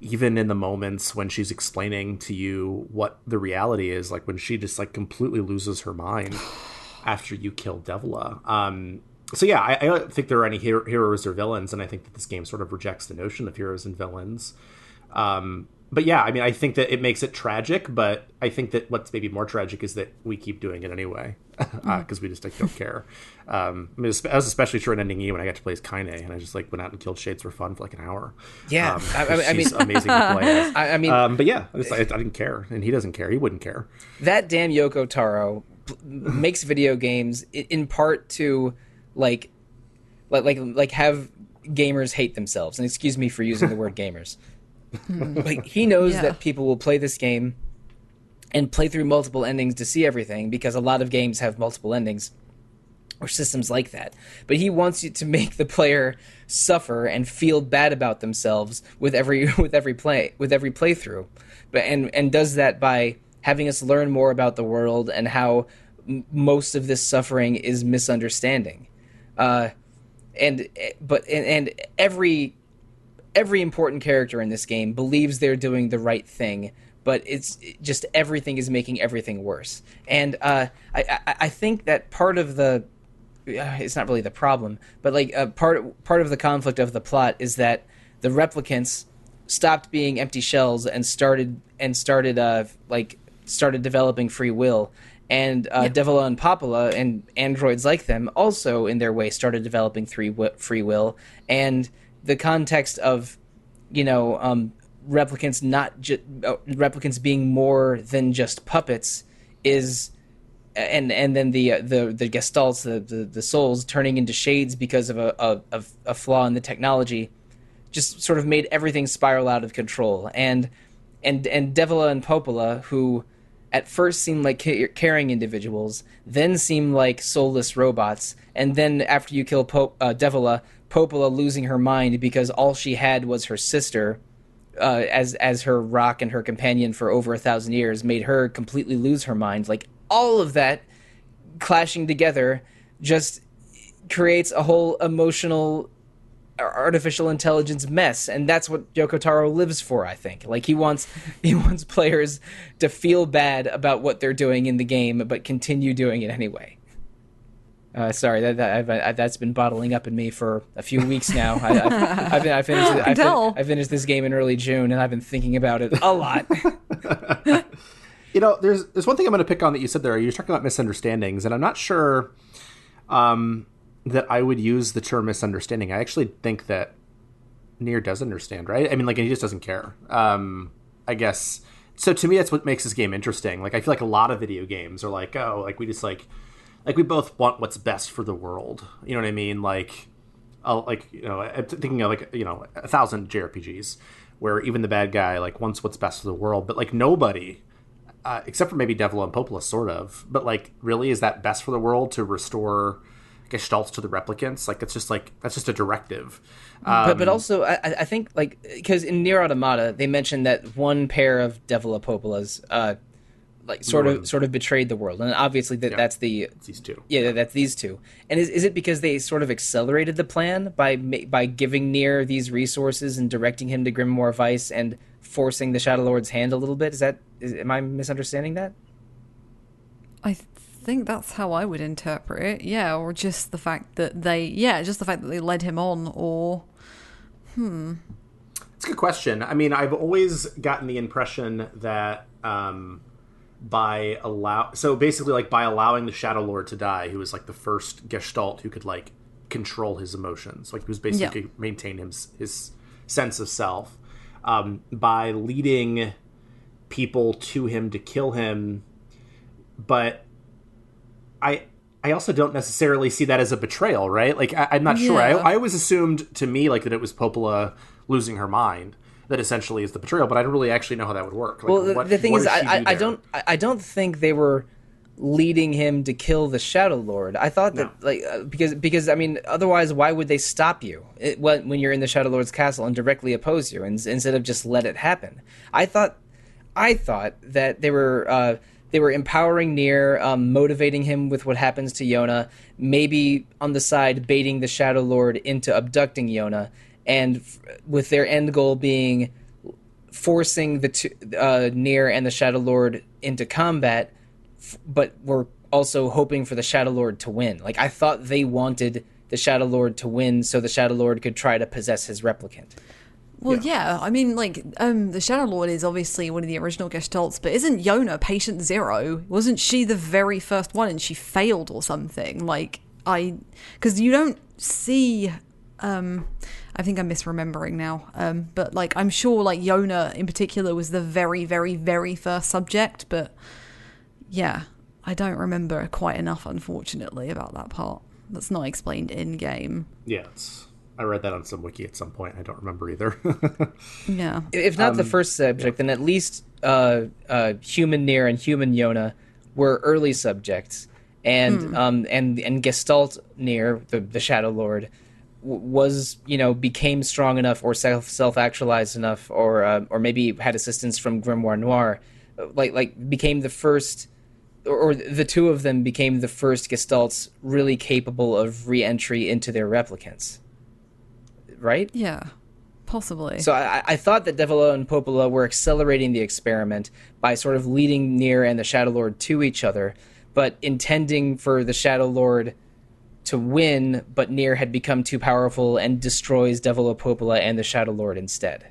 even in the moments when she's explaining to you what the reality is, like when she just like completely loses her mind after you kill Devola. Um, so yeah, I, I, don't think there are any hero- heroes or villains, and I think that this game sort of rejects the notion of heroes and villains. Um, but yeah, I mean, I think that it makes it tragic, but I think that what's maybe more tragic is that we keep doing it anyway because uh, we just like don't care. Um, I, mean, I was especially sure in ending E when I got to play as Kaine, and I just like went out and killed shades for fun for like an hour.
Yeah,
um,
I, I, mean,
amazing to play. As.
I, mean,
um, but yeah, I, just, I, didn't care, and he doesn't care. He wouldn't care.
That damn Yoko Taro makes video games in part to like, like, like, like have gamers hate themselves. And excuse me for using the word gamers. like he knows yeah. that people will play this game and play through multiple endings to see everything because a lot of games have multiple endings or systems like that. But he wants you to make the player suffer and feel bad about themselves with every with every play with every playthrough. But and and does that by having us learn more about the world and how m- most of this suffering is misunderstanding. Uh, and but and, and every every important character in this game believes they're doing the right thing but it's just everything is making everything worse. And uh, I, I, I think that part of the uh, it's not really the problem, but like uh, part part of the conflict of the plot is that the replicants stopped being empty shells and started and started uh like started developing free will. And uh, Devola and Popola and androids like them also, in their way, started developing free free will. And the context of, you know, um, replicants not ju- uh, replicants being more than just puppets is and and then the uh, the the gestalts, the, the the souls turning into shades because of a, a a flaw in the technology, just sort of made everything spiral out of control. And and and Devola and Popola, who at first seemed like ca- caring individuals, then seem like soulless robots, and then after you kill po- uh, Popola losing her mind because all she had was her sister. Uh, as as her rock and her companion for over a thousand years made her completely lose her mind. Like all of that clashing together just creates a whole emotional artificial intelligence mess. And that's what Yoko Taro lives for I think. Like he wants he wants players to feel bad about what they're doing in the game but continue doing it anyway uh, sorry that, that I've, that's been bottling up in me for a few weeks now I, I've, I've, been, I finished I, fin- I finished this game in early June and I've been thinking about it a lot
you know there's there's one thing I'm going to pick on that you said there you're talking about misunderstandings and I'm not sure um that I would use the term misunderstanding. I actually think that Nier does understand, right? I mean, like, he just doesn't care. Um, I guess. So to me, that's what makes this game interesting. Like, I feel like a lot of video games are like, oh, like we just like, like we both want what's best for the world. You know what I mean? Like, uh, like you know, I'm thinking of like you know a thousand JRPGs where even the bad guy like wants what's best for the world, but like nobody. Uh, except for maybe Devola and Popola, sort of, but like, really, is that best for the world to restore gestalts to the replicants. Like it's just like that's just a directive.
Um, but but um, also I, I think like because in NieR Automata they mentioned that one pair of Devola Popolas uh like sort of sort of betrayed the world. And obviously that yeah, that's the
it's these two.
Yeah that's these two. And is, is it because they sort of accelerated the plan by by giving Nier these resources and directing him to Grimoire Weiss and forcing the Shadow Lord's hand a little bit? Is that is, am I misunderstanding that?
I think that's how I would interpret it. Yeah, or just the fact that they, yeah, just the fact that they led him on, or, hmm.
It's a good question. I mean, I've always gotten the impression that um, by allow, so basically, like by allowing the Shadow Lord to die, who was like the first Gestalt who could like control his emotions, like he was basically yeah. maintain his his sense of self, um, by leading people to him to kill him, but I I also don't necessarily see that as a betrayal, right? Like I, am not yeah. sure. I, I always assumed to me like that it was Popola losing her mind that essentially is the betrayal, but I don't really actually know how that would work. Like,
well, the, what, the thing is, I, do I, don't I don't think they were leading him to kill the Shadow Lord. I thought that no. like uh, because because I mean otherwise why would they stop you it, when, when you're in the Shadow Lord's castle and directly oppose you and, instead of just let it happen? I thought I thought that they were. Uh, they were empowering Nier, um, motivating him with what happens to Yona, maybe on the side baiting the Shadow Lord into abducting Yona, and f- with their end goal being forcing the two, uh, Nier and the Shadow Lord into combat, f- but we're also hoping for the Shadow Lord to win. Like I thought they wanted the Shadow Lord to win so the Shadow Lord could try to possess his replicant.
Well, yeah. yeah. I mean, like, um, the Shadow Lord is obviously one of the original Gestalts, but isn't Yona patient zero? Wasn't she the very first one and she failed or something? Like, I. Because you don't see. Um, I think I'm misremembering now. Um, but, like, I'm sure, like, Yona in particular was the very, very, very first subject, but yeah, I don't remember quite enough, unfortunately, about that part. That's not explained in game.
Yeah, it's I read that on some wiki at some point. I don't remember either.
yeah.
If not um, the first subject, yeah. then at least uh, uh, human Nier and human Yona were early subjects, and hmm. um, and and Gestalt Nier, the the Shadow Lord, w- was you know became strong enough or self self actualized enough, or uh, or maybe had assistance from Grimoire Noir, like like became the first. Or the two of them became the first Gestalts really capable of re-entry into their replicants right?
Yeah, possibly.
So I, I thought that Devola and Popola were accelerating the experiment by sort of leading Nier and the Shadow Lord to each other, but intending for the Shadow Lord to win, but Nier had become too powerful and destroys Devola Popola and the Shadow Lord instead.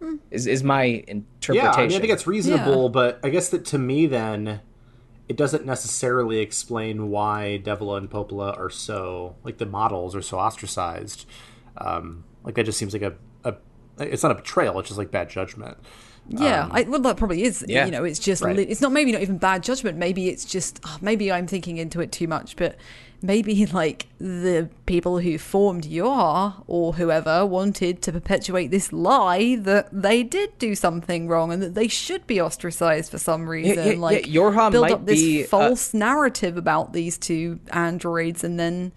Hmm. Is is my interpretation?
Yeah, I, mean, I think it's reasonable, yeah. but I guess that to me then it doesn't necessarily explain why Devola and Popola are so like the models are so ostracized. Um, like that just seems like a, a it's not a betrayal; it's just like bad judgment.
Yeah, I, well, that probably is.
Yeah.
You know, it's just
right.
it's not maybe not even bad judgment. Maybe it's just oh, maybe I'm thinking into it too much. But maybe like the people who formed YoRHa or whoever wanted to perpetuate this lie that they did do something wrong and that they should be ostracized for some reason.
yeah, yeah,
like
YoRHa
build
might
up this
be, uh,
false narrative about these two androids and then.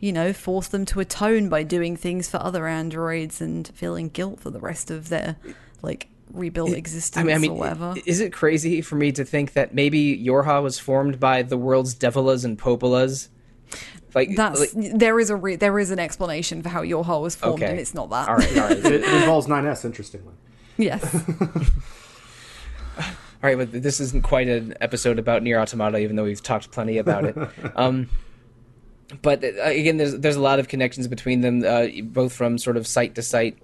You know, force them to atone by doing things for other androids and feeling guilt for the rest of their like rebuilt existence
I mean, I mean,
or whatever.
is it crazy for me to think that maybe YoRHa was formed by the world's Devolas and Popolas? Like
That's
like,
there is a re- there is an explanation for how YoRHa was formed,
Okay.
and it's not that.
all right, all right.
it, it involves 9S, interestingly.
yes,
All right, but this isn't quite an episode about NieR Automata, even though we've talked plenty about it. um, but uh, again, there's there's a lot of connections between them, uh, both from sort of site to site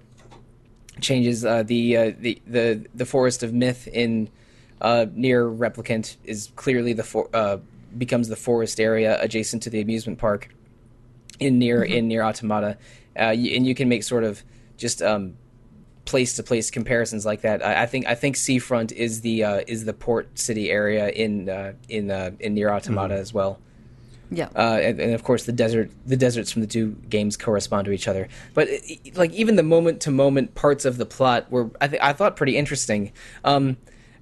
changes. Uh, the uh, the the the forest of myth in uh, NieR Replicant is clearly the for, uh, becomes the forest area adjacent to the amusement park in NieR in NieR Automata, uh, and you can make sort of just um, place to place comparisons like that. I, I think I think Seafront is the uh, is the port city area in uh, in uh, in NieR Automata as well.
Yeah,
Uh, and, and of course the desert the deserts from the two games correspond to each other. But i- i- like even the moment to moment parts of the plot were I th- I thought pretty interesting. Um,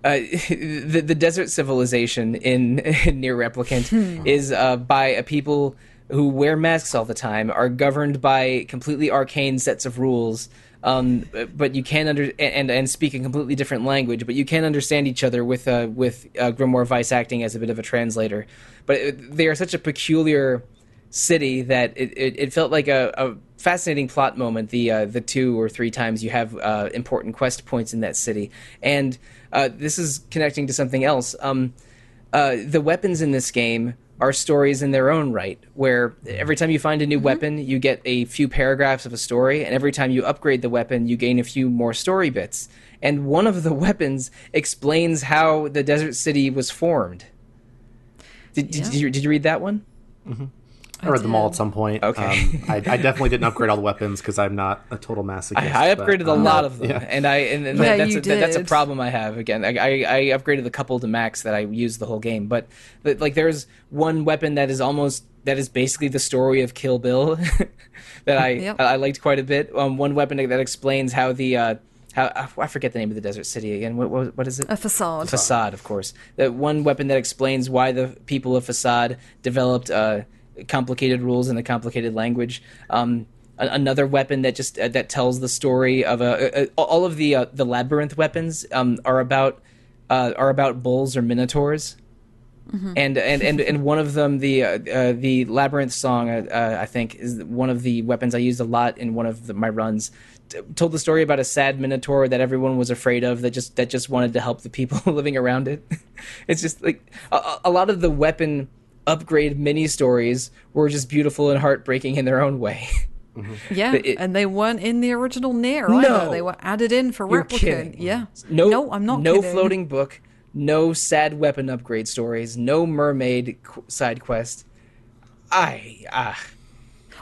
uh, the the desert civilization in, in NieR replicant is uh, by a people who wear masks all the time, are governed by completely arcane sets of rules. Um, but you can under and and speak a completely different language, but you can understand each other with uh, with uh, Grimoire Weiss acting as a bit of a translator. But it, they are such a peculiar city that it, it, it felt like a, a fascinating plot moment. The uh, the two or three times you have uh, important quest points in that city, and uh, this is connecting to something else. Um, uh, the weapons in this game are stories in their own right, where mm-hmm. every time you find a new mm-hmm. weapon, you get a few paragraphs of a story, and every time you upgrade the weapon, you gain a few more story bits. And one of the weapons explains how the desert city was formed. Did, did,
Yeah.
you, did you read that one? Mm-hmm.
I read them all at some point.
Okay.
Um, I, I definitely didn't upgrade all the weapons because I'm not a total masochist.
I, I
but,
upgraded a
um,
lot of them,
yeah.
and I and, and
Yeah,
that's
you
a, that- that's a problem I have. Again, I, I, I upgraded a couple to max that I used the whole game, but, but like there's one weapon that is almost that is basically the story of Kill Bill that I
Yep.
I liked quite a bit. Um, one weapon that explains how the uh, how I forget the name of the desert city again. What what, what is it?
a facade.
Facade, of course. That one weapon that explains why the people of Facade developed uh, complicated rules and a complicated language. Um, a- another weapon that just uh, that tells the story of a, uh, all of the uh, the labyrinth weapons um, are about uh, are about bulls or minotaurs. And, and and and one of them, the uh, uh, the labyrinth song, uh, uh, I think, is one of the weapons I used a lot in one of the, my runs. T- told the story about a sad minotaur that everyone was afraid of, that just that just wanted to help the people living around it. it's just like a- a, a lot of the weapon upgrade mini stories were just beautiful and heartbreaking in their own way.
yeah,
it-
and they weren't in the original Nier
No.
either. They were added in for
You're
Replicant.
kidding.
Yeah,
No,
I'm not.
No
kidding.
floating book, no sad weapon upgrade stories, no mermaid qu- side quest. I ah.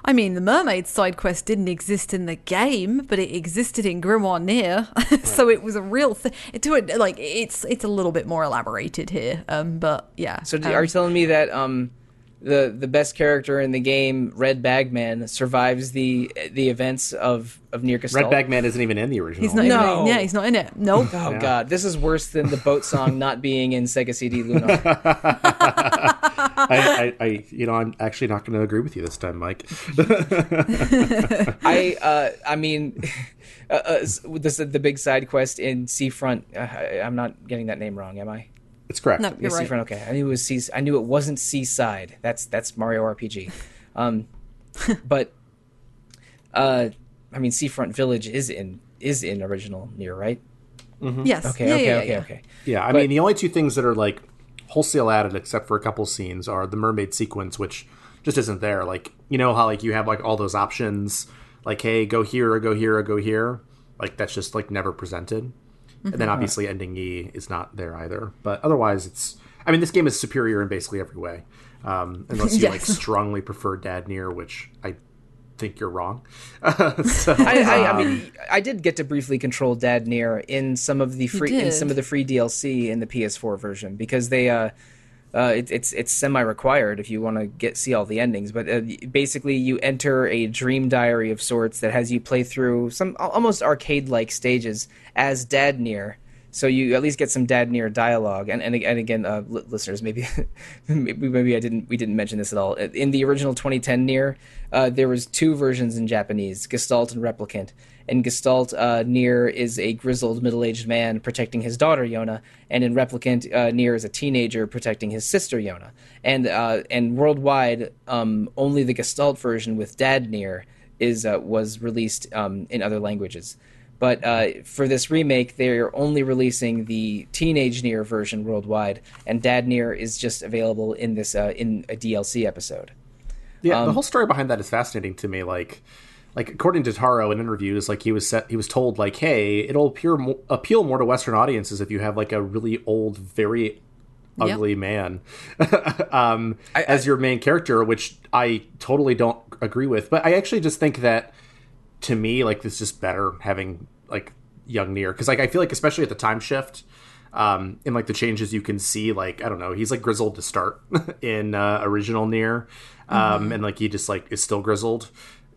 I mean, the mermaid side quest didn't exist in the game, but it existed in Grimoire NieR, so it was a real thing. To it, like it's it's a little bit more elaborated here, um, but yeah.
So
um,
are you telling me that um, the the best character in the game, Red Bagman, survives the the events of of NieR
Red Bagman isn't even in the original.
he's not.
No.
Even, yeah, he's not in it. Nope.
Oh
Yeah.
god, this is worse than the boat song not being in Sega CD Lunar.
I, I, I, you know, I'm actually not going to agree with you this time, Mike.
I uh, I mean, uh, uh, this the big side quest in Seafront. Uh, I, I'm not getting that name wrong, am I?
It's correct.
No, you're
Yes,
right.
Okay, I knew it was Sea. I knew it wasn't Seaside. That's that's Mario RPG. Um, but uh, I mean, Seafront Village is in is in original NieR right.
Yes.
Okay,
Yeah,
okay,
yeah,
okay,
yeah.
okay.
Yeah, I
But-
mean, the only two things that are like wholesale added, except for a couple scenes, are the mermaid sequence, which just isn't there. Like, you know how like you have like all those options, like, hey, go here or go here or go here. Like that's just like never presented. And then obviously ending E is not there either. But otherwise, it's. I mean, this game is superior in basically every way, um, unless you like strongly prefer Dad Nier, which I think you're wrong. so,
I, I, I
um,
mean, I did get to briefly control Dad Nier in some of the free in some of the free DLC in the PS4 version because they uh, uh it, it's it's semi required if you want to get see all the endings. But uh, basically, you enter a dream diary of sorts that has you play through some almost arcade like stages as Dad Nier. So you at least get some Dad Nier dialogue, and and, and again, uh, li- listeners, maybe, maybe maybe I didn't we didn't mention this at all. In the original 2010 NieR, uh, there was two versions in Japanese, Gestalt and Replicant. And Gestalt uh, Nier is a grizzled middle-aged man protecting his daughter Yona, and in Replicant, uh, Nier is a teenager protecting his sister Yona. And uh, and worldwide, um, only the Gestalt version with Dad Nier is uh, was released um, in other languages. But uh, for this remake, they're only releasing the Teenage Nier version worldwide, and Dad Nier is just available in this uh, in a DLC episode.
Yeah,
Um,
the whole story behind that is fascinating to me. Like, like according to Taro in interviews, like he was set, he was told like, "Hey, it'll appear mo- appeal more to Western audiences if you have like a really old, very
Yep.
ugly man um, as your main character," which I totally don't agree with. But I actually just think that to me, like, this is just better having like young Nier because like I feel like especially at the time shift. Um, in like the changes you can see, like I don't know, he's like grizzled to start in uh, original NieR, um, and like he just like is still grizzled,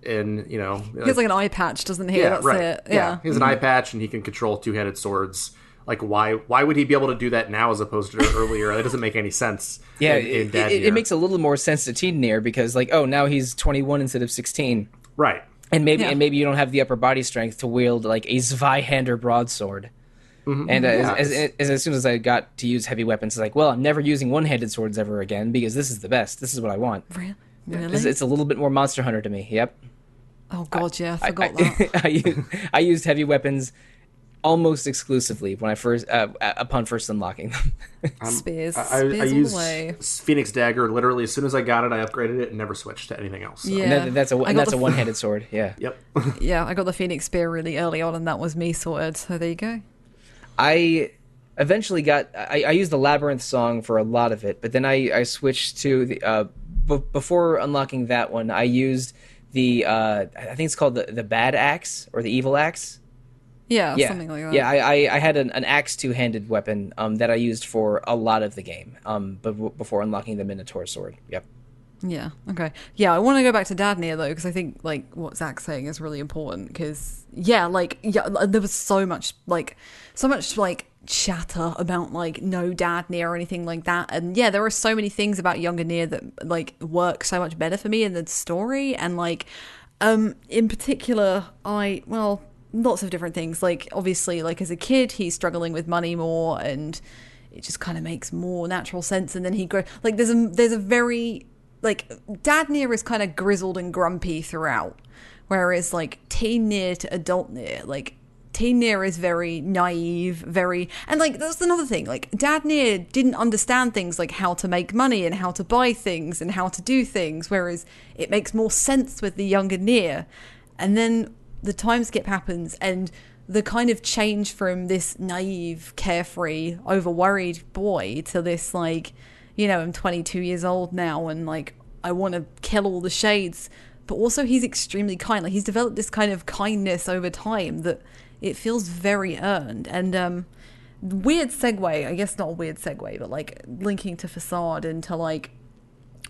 and you know,
He has like an eye patch, doesn't he?
yeah,
That's
right,
it.
yeah.
Yeah.
he has an eye patch and he can control two handed swords. Like why why would he be able to do that now as opposed to earlier? That doesn't make any sense.
Yeah,
in, in
it, it, it makes a little more sense to Teen Nier because, like, oh, now he's 21 instead of 16,
right.
and maybe
Yeah.
and maybe you don't have the upper body strength to wield like a Zweihander broadsword. And uh,
Yeah,
as, as, as, as soon as I got to use heavy weapons, it's like, well, I'm never using one-handed swords ever again because this is the best. This is what I want.
Re- Really?
It's, it's a little bit more Monster Hunter to me. Yep.
Oh god, yeah, I
I,
forgot that.
I, used, I used heavy weapons almost exclusively when I first uh, upon first unlocking them.
Spears,
I, I,
spears
I
all
used
the way.
Phoenix Dagger literally as soon as I got it, I upgraded it and never switched to anything else. So.
Yeah.
and that, that's a and that's
the
a
f-
one-handed sword. Yeah.
Yep.
Yeah, I got the Phoenix Spear really early on, and that was me sorted. So there you go.
I eventually got I, I used the labyrinth song for a lot of it, but then I, I switched to the uh, b- before unlocking that one. I used the uh, I think it's called the the bad axe or the evil axe.
Yeah,
Yeah,
something like that.
yeah. I, I, I had an, an axe two handed weapon um, that I used for a lot of the game, um, but w- before unlocking the Minotaur sword. Yep.
Yeah. Okay. Yeah, I want to go back to Dad Nier though because I think like what Zach's saying is really important because yeah, like yeah, there was so much like so much like chatter about like no dad Nier or anything like that, and yeah, there are so many things about Younger Nier that like work so much better for me in the story, and like um in particular, I well lots of different things. Like obviously like as a kid he's struggling with money more and it just kind of makes more natural sense. And then he grows like there's a there's a very like dad Nier is kind of grizzled and grumpy throughout. Whereas like teen Nier to adult Nier like teen is very naive very and like that's another thing like dad Nier didn't understand things like how to make money and how to buy things and how to do things whereas it makes more sense with the younger Nier and then the time skip happens and the kind of change from this naive, carefree, over worried boy to this like, you know, I'm 22 years old now and like I want to kill all the shades. But also he's extremely kind. Like he's developed this kind of kindness over time that it feels very earned. And um weird segue, I guess not a weird segue, but like linking to facade and to like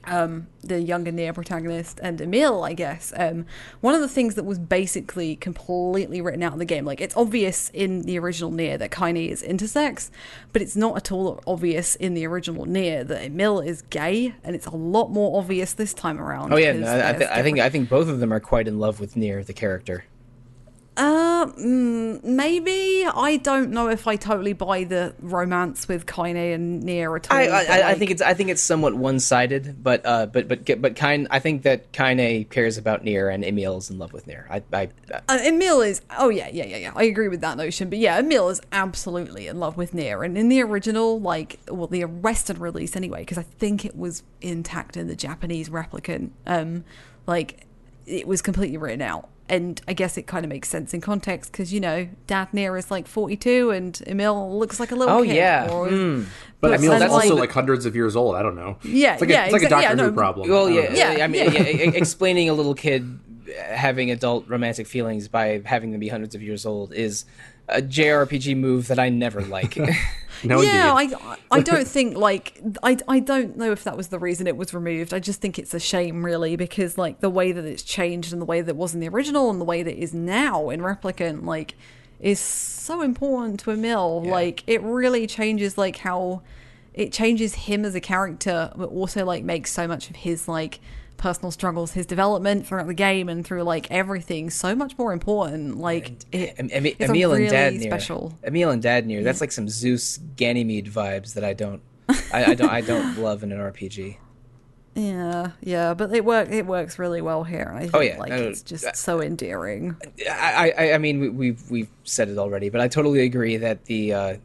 um, the younger Nier protagonist and Emil, I guess. Um, one of the things that was basically completely written out of the game, like it's obvious in the original NieR that Kaine is intersex, but it's not at all obvious in the original NieR that Emil is gay, and it's a lot more obvious this time around.
Oh yeah, no, I, th- I think I think both of them are quite in love with Nier, the character.
Uh, mm, maybe I don't know if I totally buy the romance with Kaine and Nier at all.
I, I, I think it's I think it's somewhat one sided, but uh, but but but Kaine, I think that Kaine cares about Nier and Emil is in love with Nier. I, I
Uh, Emil is. Oh yeah, yeah, yeah, yeah. I agree with that notion. But yeah, Emil is absolutely in love with Nier, and in the original, like, well, the Western release anyway, because I think it was intact in the Japanese replicant. Um, like, it was completely written out, and I guess it kind of makes sense in context because you know, Dad Nier is like forty-two, and Emil looks like a little
Oh,
kid.
yeah.
or-
Hmm.
But I mean,
and,
that's also
like-
like hundreds of years old. I don't know.
Yeah,
it's like a,
yeah,
it's like a Doctor
yeah,
Who
no,
problem.
well yeah,
know.
Yeah,
I mean
yeah.
yeah, explaining a little kid having adult romantic feelings by having them be hundreds of years old is a JRPG move that I never like.
No,
yeah. I I don't think like I I don't know if that was the reason it was removed. I just think it's a shame really because like the way that it's changed and the way that it was in the original and the way that it is now in Replicant like is so important to Emil. Like it really changes like how it changes him as a character, but also like makes so much of his like personal struggles, his development throughout the game and through like everything so much more important. Like it,
Em- Em-
it's
Emil and
really
Dad Nier.
special.
Emil and Dad Nier. That's like some Zeus Ganymede vibes that I don't. I, I don't. I don't love in an RPG.
Yeah, yeah, but it work it works really well here. I think,
Oh, yeah,
like
no,
it's just so endearing.
I, I, I mean, we, we've we've said it already, but I totally agree that the uh,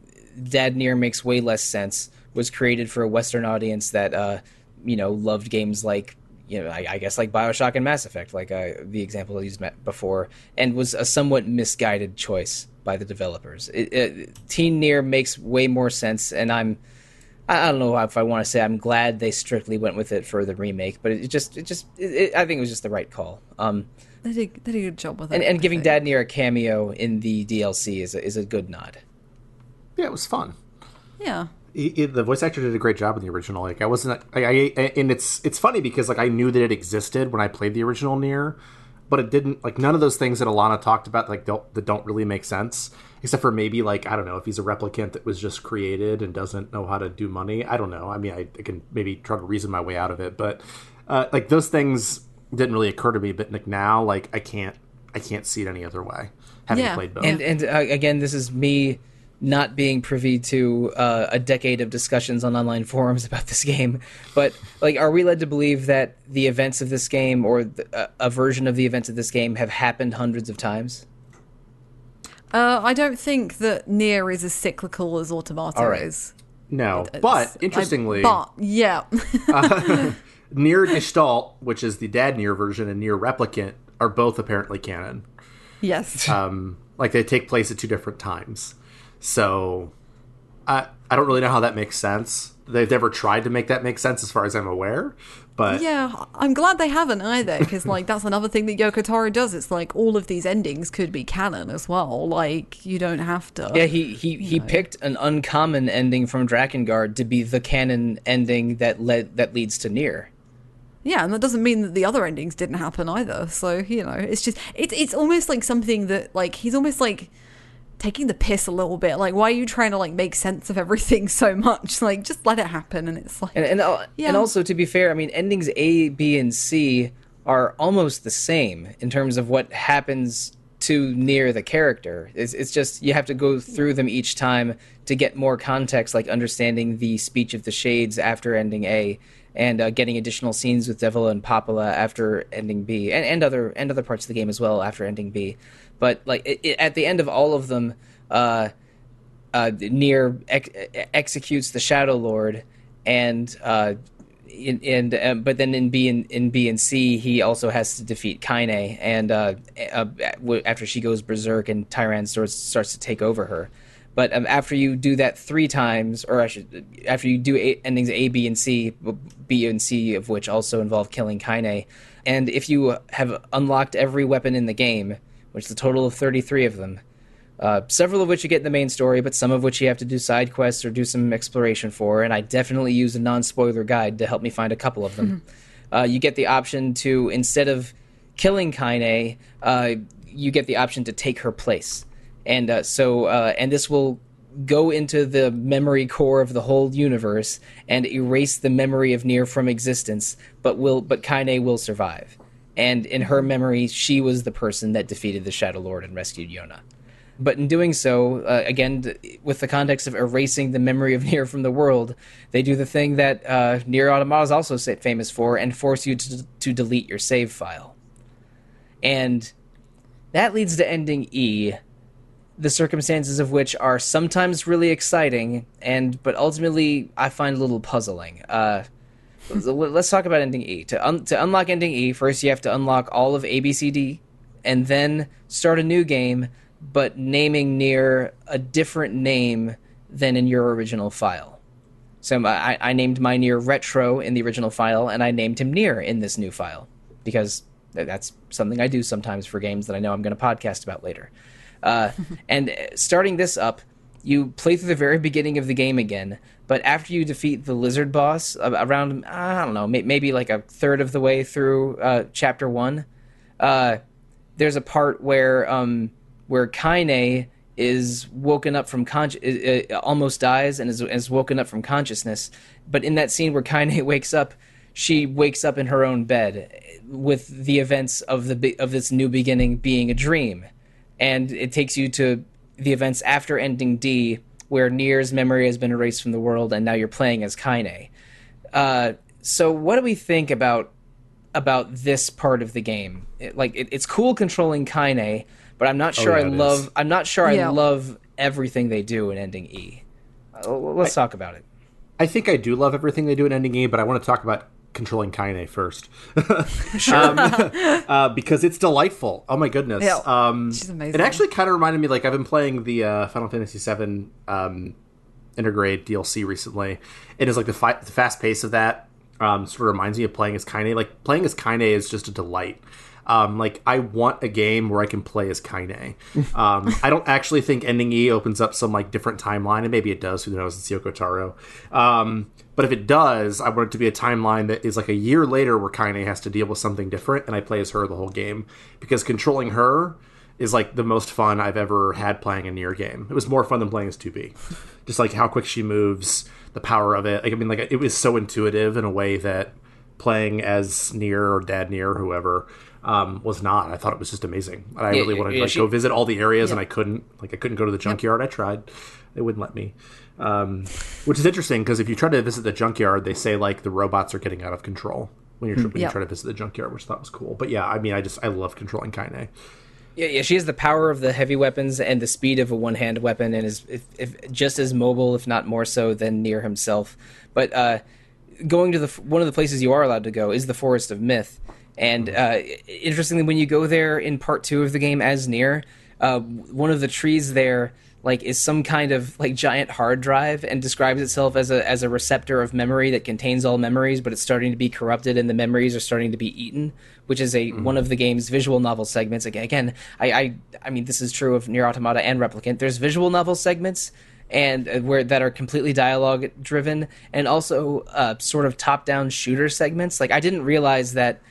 Dad Nier makes way less sense. Was created for a Western audience that uh, you know loved games like you know I, I guess like Bioshock and Mass Effect, like uh, the example I used ma- before, and was a somewhat misguided choice by the developers. It, it, Teen Nier makes way more sense, and I'm I I don't know if I want to say I'm glad they strictly went with it for the remake, but it just it just it, it, I think it was just the right call. Um,
They did, they did a good job with it.
and, and giving
think.
Dad Nier a cameo in the DLC is a, is a good nod.
yeah, it was fun.
Yeah,
He- he- the voice actor did a great job in the original. Like I wasn't, I, I, and it's it's funny because like I knew that it existed when I played the original NieR, but it didn't like none of those things that Alana talked about like don't that don't really make sense. Except for maybe like I don't know if he's a replicant that was just created and doesn't know how to do money. I don't know. I mean, I, I can maybe try to reason my way out of it, but uh, like those things didn't really occur to me. But like now, like I can't, I can't see it any other way. Having
Yeah.
played both,
And and uh, again, this is me not being privy to uh, a decade of discussions on online forums about this game. But like, are we led to believe that the events of this game or the, uh, a version of the events of this game have happened hundreds of times?
uh, I don't think that NieR is as cyclical as Automata
All right.
is.
no.
It's-
But
I-
interestingly,
but yeah,
NieR Gestalt, which is the Dad Nier version, and NieR Replicant are both apparently canon.
yes,
Um, like they take place at two different times. So I I don't really know how that makes sense. They've never tried to make that make sense, as far as I'm aware. But
yeah. I'm glad they haven't either, because like that's another thing that Yoko Taro does. It's like all of these endings could be canon as well. Like you don't have to.
Yeah, he he, he picked an uncommon ending from Drakengard to be the canon ending that led that leads to NieR.
Yeah, and that doesn't mean that the other endings didn't happen either. So you know, it's just it's it's almost like something that like he's almost like taking the piss a little bit. Like, why are you trying to like make sense of everything so much? Like, just let it happen. And it's like,
And and, al-
Yeah.
and also to be fair, I mean endings A, B, and C are almost the same in terms of what happens to Nier the character. It's, it's just you have to go through them each time to get more context, like understanding the speech of the shades after ending A, and uh, getting additional scenes with Devola and Popola after ending B, and, and other and other parts of the game as well after ending B. But like it, it, at the end of all of them, uh, uh, Nier ex- executes the Shadow Lord, and uh, in, and um, but then in B and in B and C, he also has to defeat Kaine, and uh, uh, after she goes berserk and Tyrann starts starts to take over her. But um, after you do that three times, or should, after you do a- endings A, B, and C, B and C of which also involve killing Kaine, and if you have unlocked every weapon in the game, which is a total of thirty-three of them, uh, several of which you get in the main story, but some of which you have to do side quests or do some exploration for. And I definitely use a non spoiler guide to help me find a couple of them. uh, you get the option to, instead of killing Kaine, uh, you get the option to take her place. And uh, so, uh, and this will go into the memory core of the whole universe and erase the memory of Nier from existence, but will but Kaine will survive. And in her memory, she was the person that defeated the Shadow Lord and rescued Yona. But in doing so, uh, again, with the context of erasing the memory of Nier from the world, they do the thing that uh, Nier Automata is also famous for and force you to, to delete your save file. And that leads to ending E, the circumstances of which are sometimes really exciting, and but ultimately I find a little puzzling. Uh, let's talk about ending E. To un- to unlock ending E, first you have to unlock all of A, B, C, D, and then start a new game, but naming Nier a different name than in your original file. So I, I named my Nier retro in the original file, and I named him Nier in this new file because That's something I do sometimes for games that I know I'm going to podcast about later. Uh, and uh, starting this up, you play through the very beginning of the game again, but after you defeat the lizard boss around, I don't know, maybe like a third of the way through uh, chapter one, uh, there's a part where um, where Kaine is woken up from con- almost dies and is, is woken up from consciousness. But in that scene where Kaine wakes up, she wakes up in her own bed with the events of the of this new beginning being a dream, and it takes you to the events after ending D, where Nier's memory has been erased from the world, and now you're playing as Kaine. Uh, so, what do we think about about this part of the game? It, like, it, it's cool controlling Kaine, but I'm not sure oh, yeah, I love. Is. I'm not sure yeah. I love everything they do in ending E. Uh, let's I, talk about it.
I think I do love everything they do in ending E, but I want to talk about controlling Kaine first.
sure. um,
uh, because it's delightful. Oh my goodness.
Yeah.
Um,
She's amazing.
It actually kind of reminded me, like, I've been playing the uh, Final Fantasy VII um, Intergrade DLC recently. And It is like the, fi- the fast pace of that um, sort of reminds me of playing as Kaine. Like, playing as Kaine is just a delight. Um, like I want a game where I can play as Kaine. Um, I don't actually think Ending E opens up some like different timeline, and maybe it does. Who knows? It's Yoko Taro. Um, but if it does, I want it to be a timeline that is like a year later where Kaine has to deal with something different, and I play as her the whole game because controlling her is like the most fun I've ever had playing a Nier game. It was more fun than playing as 2B. Just like how quick she moves, the power of it. Like I mean, like it was so intuitive in a way that playing as Nier or Dad Nier or whoever um, was not. I thought it was just amazing. And I yeah, really wanted yeah, to like she, go visit all the areas, yeah. and I couldn't. Like I couldn't go to the junkyard. I tried. They wouldn't let me. Um, which is interesting because if you try to visit the junkyard, they say like the robots are getting out of control when you're when yep. you try to visit the junkyard, which I thought was cool. But yeah, I mean, I just I love controlling Kaine.
Yeah, yeah, she has the power of the heavy weapons and the speed of a one-hand weapon, and is if, if just as mobile, if not more so, than Nier himself. But uh, going to the one of the places you are allowed to go is the Forest of Myth, and uh, interestingly, when you go there in part two of the game as Nier, uh, one of the trees there like is some kind of like giant hard drive and describes itself as a as a receptor of memory that contains all memories, but it's starting to be corrupted and the memories are starting to be eaten, which is a mm-hmm. one of the game's visual novel segments. Again, again, I, I I mean this is true of Nier Automata and Replicant. There's visual novel segments and uh, where that are completely dialogue driven, and also uh, sort of top down shooter segments. Like I didn't realize that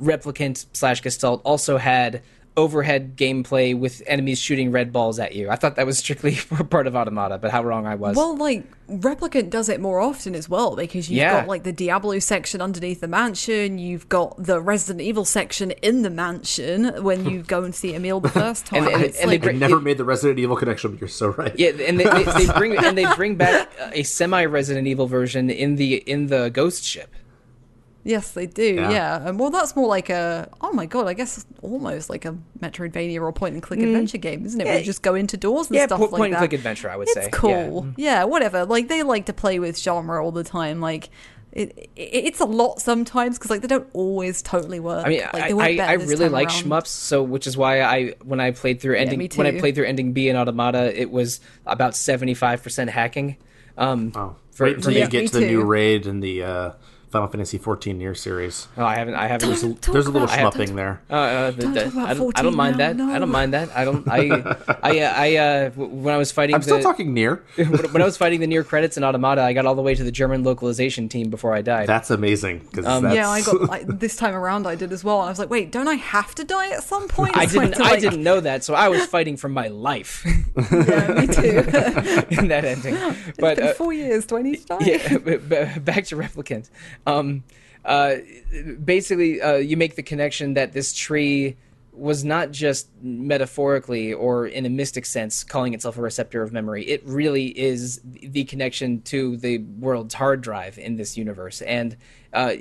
Replicant slash Gestalt also had overhead gameplay with enemies shooting red balls at you. I thought that was strictly part of Automata, but how wrong I was.
Well, like Replicant does it more often as well because you've yeah. got like the Diablo section underneath the mansion, you've got the Resident Evil section in the mansion when you go and see Emil the first time.
and, and, and like, bring, never it, made the Resident Evil connection, but you're so right.
Yeah, and they, they, they bring and they bring back a semi Resident Evil version in the in the Ghost ship.
Yes, they do. Yeah. yeah. And well, that's more like a oh my god, I guess almost like a Metroidvania or point and click mm. adventure game, isn't it? Yeah. Where you just go into doors and
yeah,
stuff
po-
like
point
that.
and click adventure, I would
it's
say.
It's cool. Yeah. yeah, whatever. Like they like to play with genre all the time. Like it, it, it's a lot sometimes because like they don't always totally work.
I mean,
like,
I, I, I really like around. shmups, so which is why I when I played through ending yeah, when I played through ending B in Automata, it was about seventy five percent hacking. Um,
oh, for, wait until you get to the new raid and the. Uh Final Fantasy 14 Nier series.
Oh, I haven't. I haven't.
There's a, there's a little schmupping there.
Uh, uh, the, the, I, don't, I, don't, mind now, that. No. I don't mind that. I don't. I. I. Uh, I. Uh, when I was fighting.
I'm
the,
still talking near.
when I was fighting the Nier credits in Automata, I got all the way to the German localization team before I died.
That's amazing.
Um, that's... Yeah, I got I, this time around. I did as well. I was like, wait, don't I have to die at some point?
I didn't. I didn't know that, so I was fighting for my life.
yeah, me too.
in that ending,
it's but been uh, four years. Do I need to die?
Yeah. Back to replicant. Um, uh, basically, uh, you make the connection that this tree was not just metaphorically or in a mystic sense calling itself a receptor of memory. It really is the connection to the world's hard drive in this universe. And uh,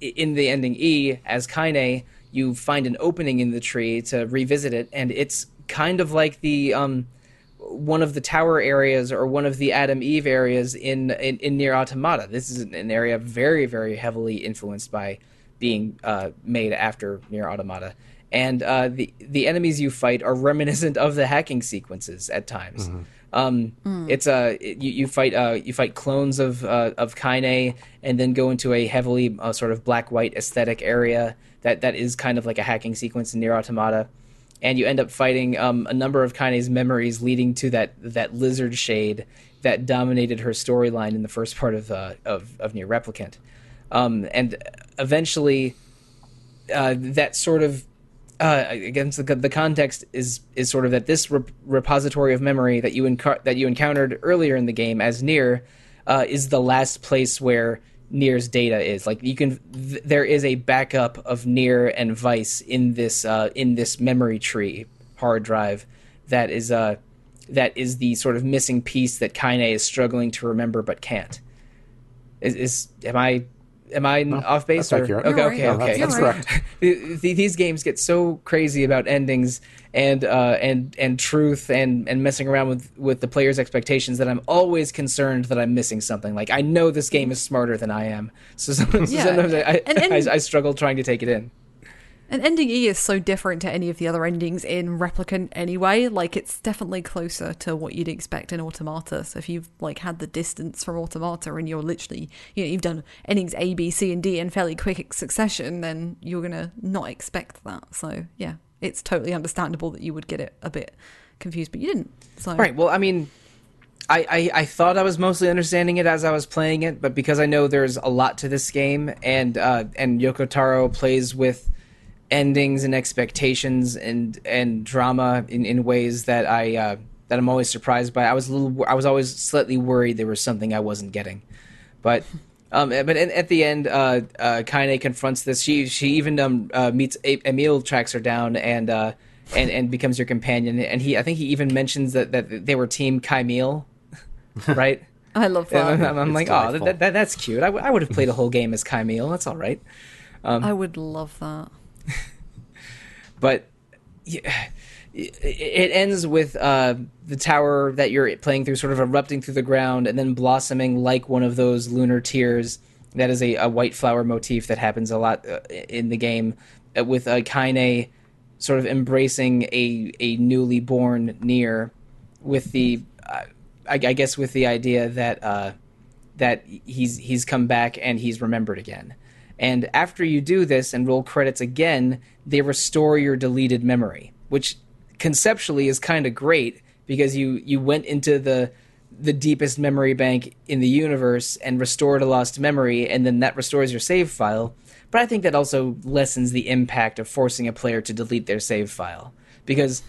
in the ending E, as Kaine, you find an opening in the tree to revisit it, and it's kind of like the um, one of the tower areas or one of the Adam Eve areas in, in, in Nier Automata. This is an area very, very heavily influenced by being uh, made after Nier Automata. And uh, the the enemies you fight are reminiscent of the hacking sequences at times. Mm-hmm. Um, It's uh, you, you fight uh, you fight clones of uh, of Kaine, and then go into a heavily uh, sort of black white aesthetic area that that is kind of like a hacking sequence in Nier Automata, and you end up fighting um, a number of Kaine's memories, leading to that that lizard shade that dominated her storyline in the first part of uh, of, of Nier Replicant, um, and eventually uh, that sort of uh, against the, the context is is sort of that this rep- repository of memory that you that you encountered earlier in the game as Nier uh, is the last place where Nier's data is. Like you can, th- there is a backup of Nier and Weiss in this uh, in this memory tree hard drive that is uh that is the sort of missing piece that Kaine is struggling to remember but can't. Is, is am I am I off base?
that's
or-
accurate.
Okay, okay,
right.
okay.
that's, that's
right.
correct.
The- the- these games get so crazy about endings and uh, and and truth and and messing around with with the player's expectations that I'm always concerned that I'm missing something. Like I know this game is smarter than I am, so sometimes,
Yeah.
sometimes I, I,
And- and-
I, I struggle trying to take it in.
And ending E is so different to any of the other endings in Replicant anyway. Like it's definitely closer to what you'd expect in Automata. So if you've like had the distance from Automata and you're literally you know, you've done endings A, B, C, and D in fairly quick succession, then you're gonna not expect that. So yeah, it's totally understandable that you would get it a bit confused, but you didn't. So
Right. Well, I mean, I, I I thought I was mostly understanding it as I was playing it, but because I know there's a lot to this game, and uh, and Yoko Taro plays with endings and expectations and and drama in, in ways that I uh, that I'm always surprised by. I was a little I was always slightly worried there was something I wasn't getting, but. Um, but at, at the end, uh, uh, Kaine confronts this. She she even um, uh, meets A- Emil, tracks her down, and uh, and and becomes your companion. And he, I think he even mentions that, that they were Team Kaimil, right?
I love
And
that.
I'm, I'm
It's
like, oh, that, that, that's cute. I, w- I would have played a whole game as Kaimil. That's all right.
I would love that.
but yeah, it ends with uh, the tower that you're playing through sort of erupting through the ground and then blossoming like one of those lunar tears. That is a, a white flower motif that happens a lot uh, in the game uh, with uh, Kaine sort of embracing a, a newly born Nier with the, uh, I, I guess, with the idea that uh, that he's he's come back and he's remembered again. And after you do this and roll credits again, they restore your deleted memory, which conceptually is kind of great because you you went into the the deepest memory bank in the universe and restored a lost memory and then that restores your save file. But I think that also lessens the impact of forcing a player to delete their save file because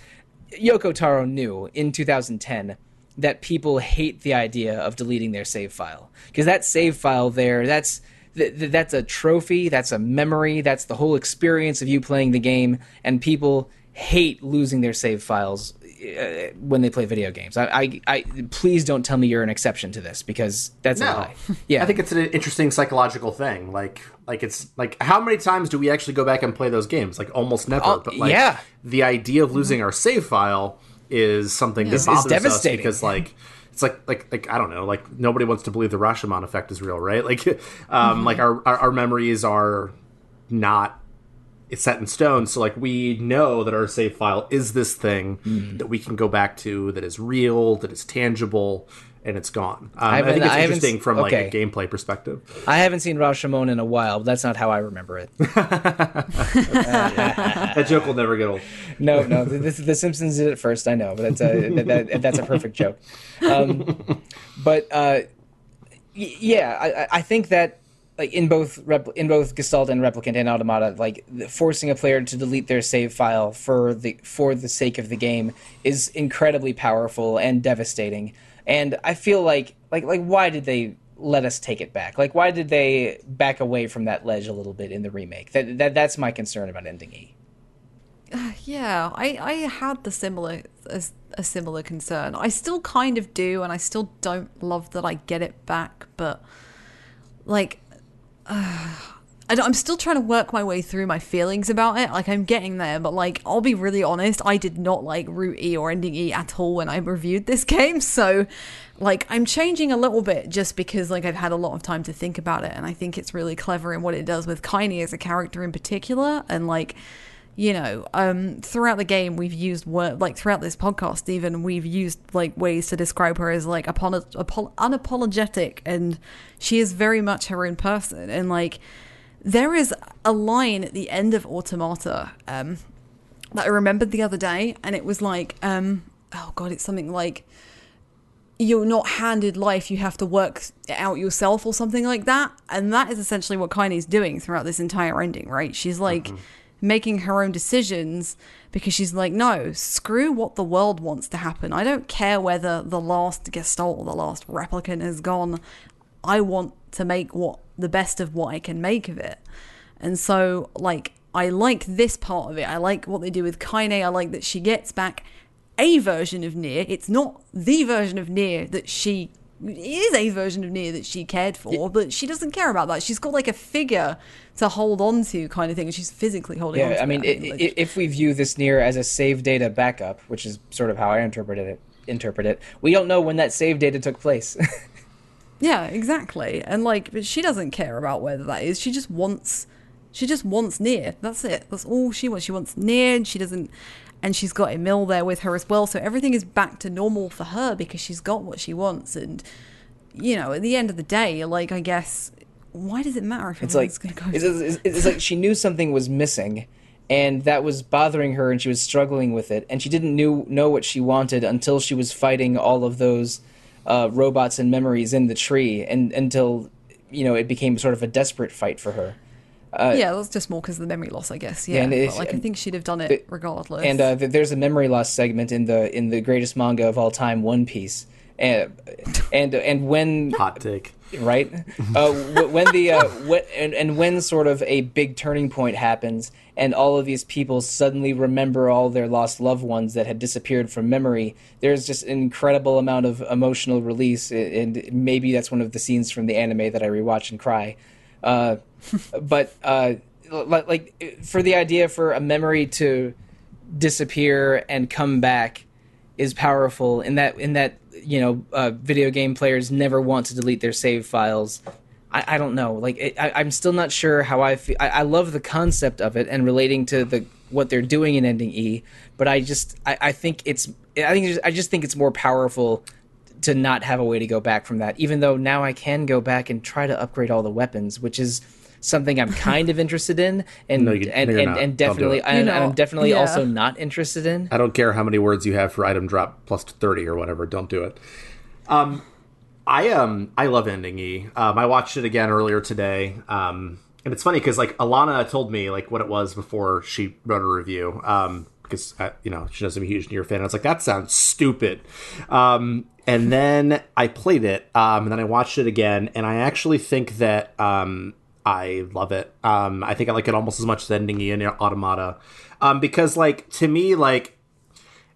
Yoko Taro knew in 2010 that people hate the idea of deleting their save file because that save file there that's th- th- that's a trophy that's a memory that's the whole experience of you playing the game and people hate losing their save files uh, when they play video games I, I, I please don't tell me you're an exception to this because that's a
No,
lie yeah
I think it's an interesting psychological thing. Like, like it's like how many times do we actually go back and play those games? Like almost never.
Oh,
but like,
yeah.
the idea of losing our save file is something
Is-
that bothers us
devastating.
because like. It's like, like, like I don't know. Like nobody wants to believe the Rashomon effect is real, right? Like, um, like our, our our memories are not it's set in stone. So like we know that our save file is this thing
Hmm.
that we can go back to, that is real, that is tangible, and it's gone. Um, I,
haven't-
think it's
I
interesting from like a gameplay perspective.
I haven't seen Rashomon in a while but that's not how I remember it
That joke will never get old.
No, no, the, the, Simpsons did it first. I know, but that's a that, that, that's a perfect joke. Um, but uh, y- yeah, I, I- I think that like in both rep, in both Gestalt and Replicant and Automata, like forcing a player to delete their save file for the for the sake of the game is incredibly powerful and devastating. And I feel like like like why did they let us take it back? Like why did they back away from that ledge a little bit in the remake? That, that that's my concern about ending E.
Yeah, I, I had the similar a, a similar concern. I still kind of do, and I still don't love that I get it back. But like, uh, I I'm still trying to work my way through my feelings about it. Like I'm getting there, but like I'll be really honest, I did not like Route E or Ending E at all when I reviewed this game. So like I'm changing a little bit just because like I've had a lot of time to think about it, and I think it's really clever in what it does with Kaine as a character in particular, and like you know um throughout the game we've used word like throughout this podcast even we've used like ways to describe her as like apolo- apo- unapologetic and she is very much her own person and like there is a line at the end of automata um that i remembered the other day and it was like um oh god it's something like you're not handed life you have to work it out yourself or something like that. And that is essentially what Kaine's doing throughout this entire ending right? She's like making her own decisions because she's like no screw what the world wants to happen. I don't care whether the last gestalt or the last replicant has gone. I want to make what the best of what i can make of it and so like i like this part of it i like what they do with kaine i like that she gets back a version of Nier. It's not the version of Nier that she is a version of Nier that she cared for, but she doesn't care about that. She's got like a figure to hold on to, kind of thing, and she's physically holding on.
Yeah,
to
I mean,
it.
i
Like,
i if we view this Nier as a save data backup, which is sort of how I interpreted it, interpret it, we don't know when that save data took place.
yeah, exactly. And like, but she doesn't care about whether that is. She just wants, she just wants Nier. That's it. That's all she wants. She wants Nier, and she doesn't. And she's got Emil there with her as well, so everything is back to normal for her because she's got what she wants. And you know, at the end of the day, like I guess, why does it matter if
it's like
everything's going to go?
it's, it's, it's like she knew something was missing, and that was bothering her, and she was struggling with it, and she didn't knew know what she wanted until she was fighting all of those uh, robots and memories in the tree, and until you know it became sort of a desperate fight for her.
yeah, that's just more because of the memory loss, I guess. Yeah,
and
but like I think she'd have done it regardless.
And uh, there's a memory loss segment in the in the greatest manga of all time, One Piece, and and and when
Hot take.
Right? Uh, when the uh, and, and when sort of a big turning point happens and all of these people suddenly remember all their lost loved ones that had disappeared from memory there's just an incredible amount of emotional release and maybe that's one of the scenes from the anime that i rewatch and cry. Uh, but uh, like for the idea for a memory to disappear and come back is powerful in that in that you know uh, video game players never want to delete their save files. I, I don't know. Like it, I, I'm still not sure how I feel. I, I love the concept of it and relating to the what they're doing in ending E, but I just I, I think it's I think I just think it's more powerful to not have a way to go back from that. Even though now I can go back and try to upgrade all the weapons, which is something I'm kind of interested in, and
No, you-
and,
no,
and, and definitely
it.
and, I'm definitely
Yeah.
also not interested in.
I don't care how many words you have for item drop plus 30 or whatever. Don't do it. Um, I um I love ending E. Um, I watched it again earlier today. Um, and it's funny because like Alana told me like what it was before she wrote a review. Um, because uh, you know she knows I'm a huge Nier fan. I was like, that sounds stupid. Um, and then I played it. Um, and then I watched it again, and I actually think that um I love it. Um, I think I like it almost as much as ending E in Automata. Um, because like to me like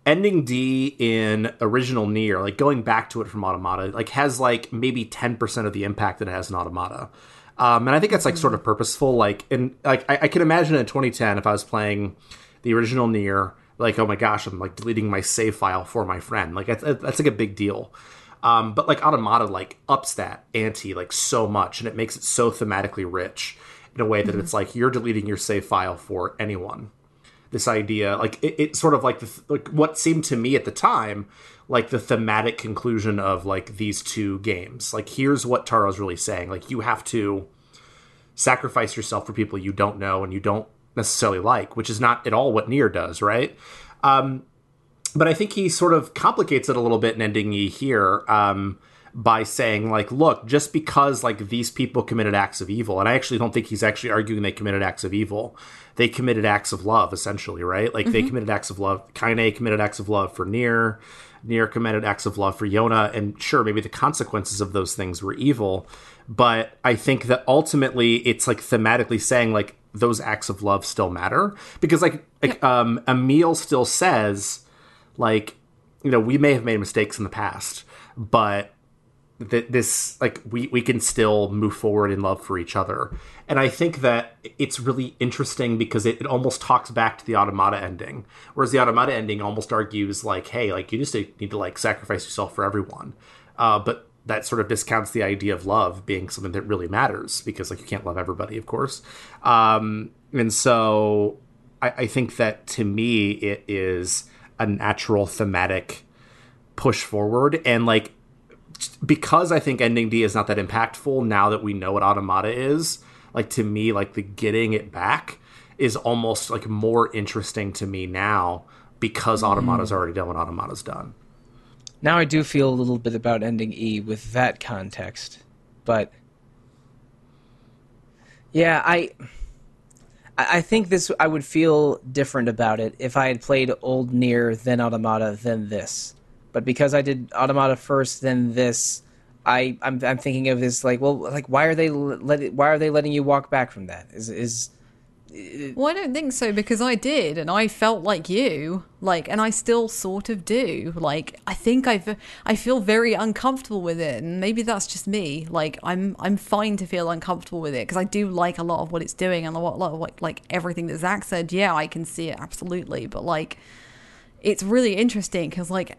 ending D in original Nier, like going back to it from Automata, like has like maybe ten percent of the impact that it has in Automata. Um, and I think that's like sort of purposeful. Like, and like I, I can imagine in 2010 if I was playing the original Nier, like oh my gosh, I'm like deleting my save file for my friend. Like that's, that's like a big deal. Um, but like Automata like ups that ante like so much, and it makes it so thematically rich in a way that it's like you're deleting your save file for anyone. This idea like it, it sort of like the like what seemed to me at the time like the thematic conclusion of like these two games. Like here's what taro's really saying like you have to sacrifice yourself for people you don't know and you don't necessarily like which is not at all what Nier does right? Um but i think he sort of complicates it a little bit in ending e here um by saying like look just because like these people committed acts of evil and i actually don't think he's actually arguing they committed acts of evil. They committed acts of love essentially right? Like they committed acts of love. Kaine committed acts of love for Nier. Nier committed acts of love for Yona, and sure, maybe the consequences of those things were evil, but I think that ultimately it's like thematically saying like those acts of love still matter. Because like like um Emil still says like you know we may have made mistakes in the past, but that this like we we can still move forward in love for each other. And i think that it's really interesting because it, it almost talks back to the automata ending whereas the automata ending almost argues like hey like you just need to like sacrifice yourself for everyone. Uh, but that sort of discounts the idea of love being something that really matters because like you can't love everybody of course. Um, and so I, I think that to me it is a natural thematic push forward and like because I think ending D is not that impactful now that we know what Automata is, like to me, like the getting it back is almost like more interesting to me now because mm-hmm. Automata's already done what Automata's done.
Now I do feel a little bit about ending E with that context, but yeah, I I think this I would feel different about it if I had played old Nier, then Automata then this. But because I did Automata first then this, I I'm, I'm thinking of this like well like why are they let why are they letting you walk back from that? Is is
Well, I don't think so because I did, and I felt like you, like, and I still sort of do. Like, I think I've, I feel very uncomfortable with it, and maybe that's just me. Like, I'm, I'm fine to feel uncomfortable with it because I do like a lot of what it's doing and a lot, of like, like everything that Zach said. Yeah, I can see it absolutely, but like, it's really interesting because like.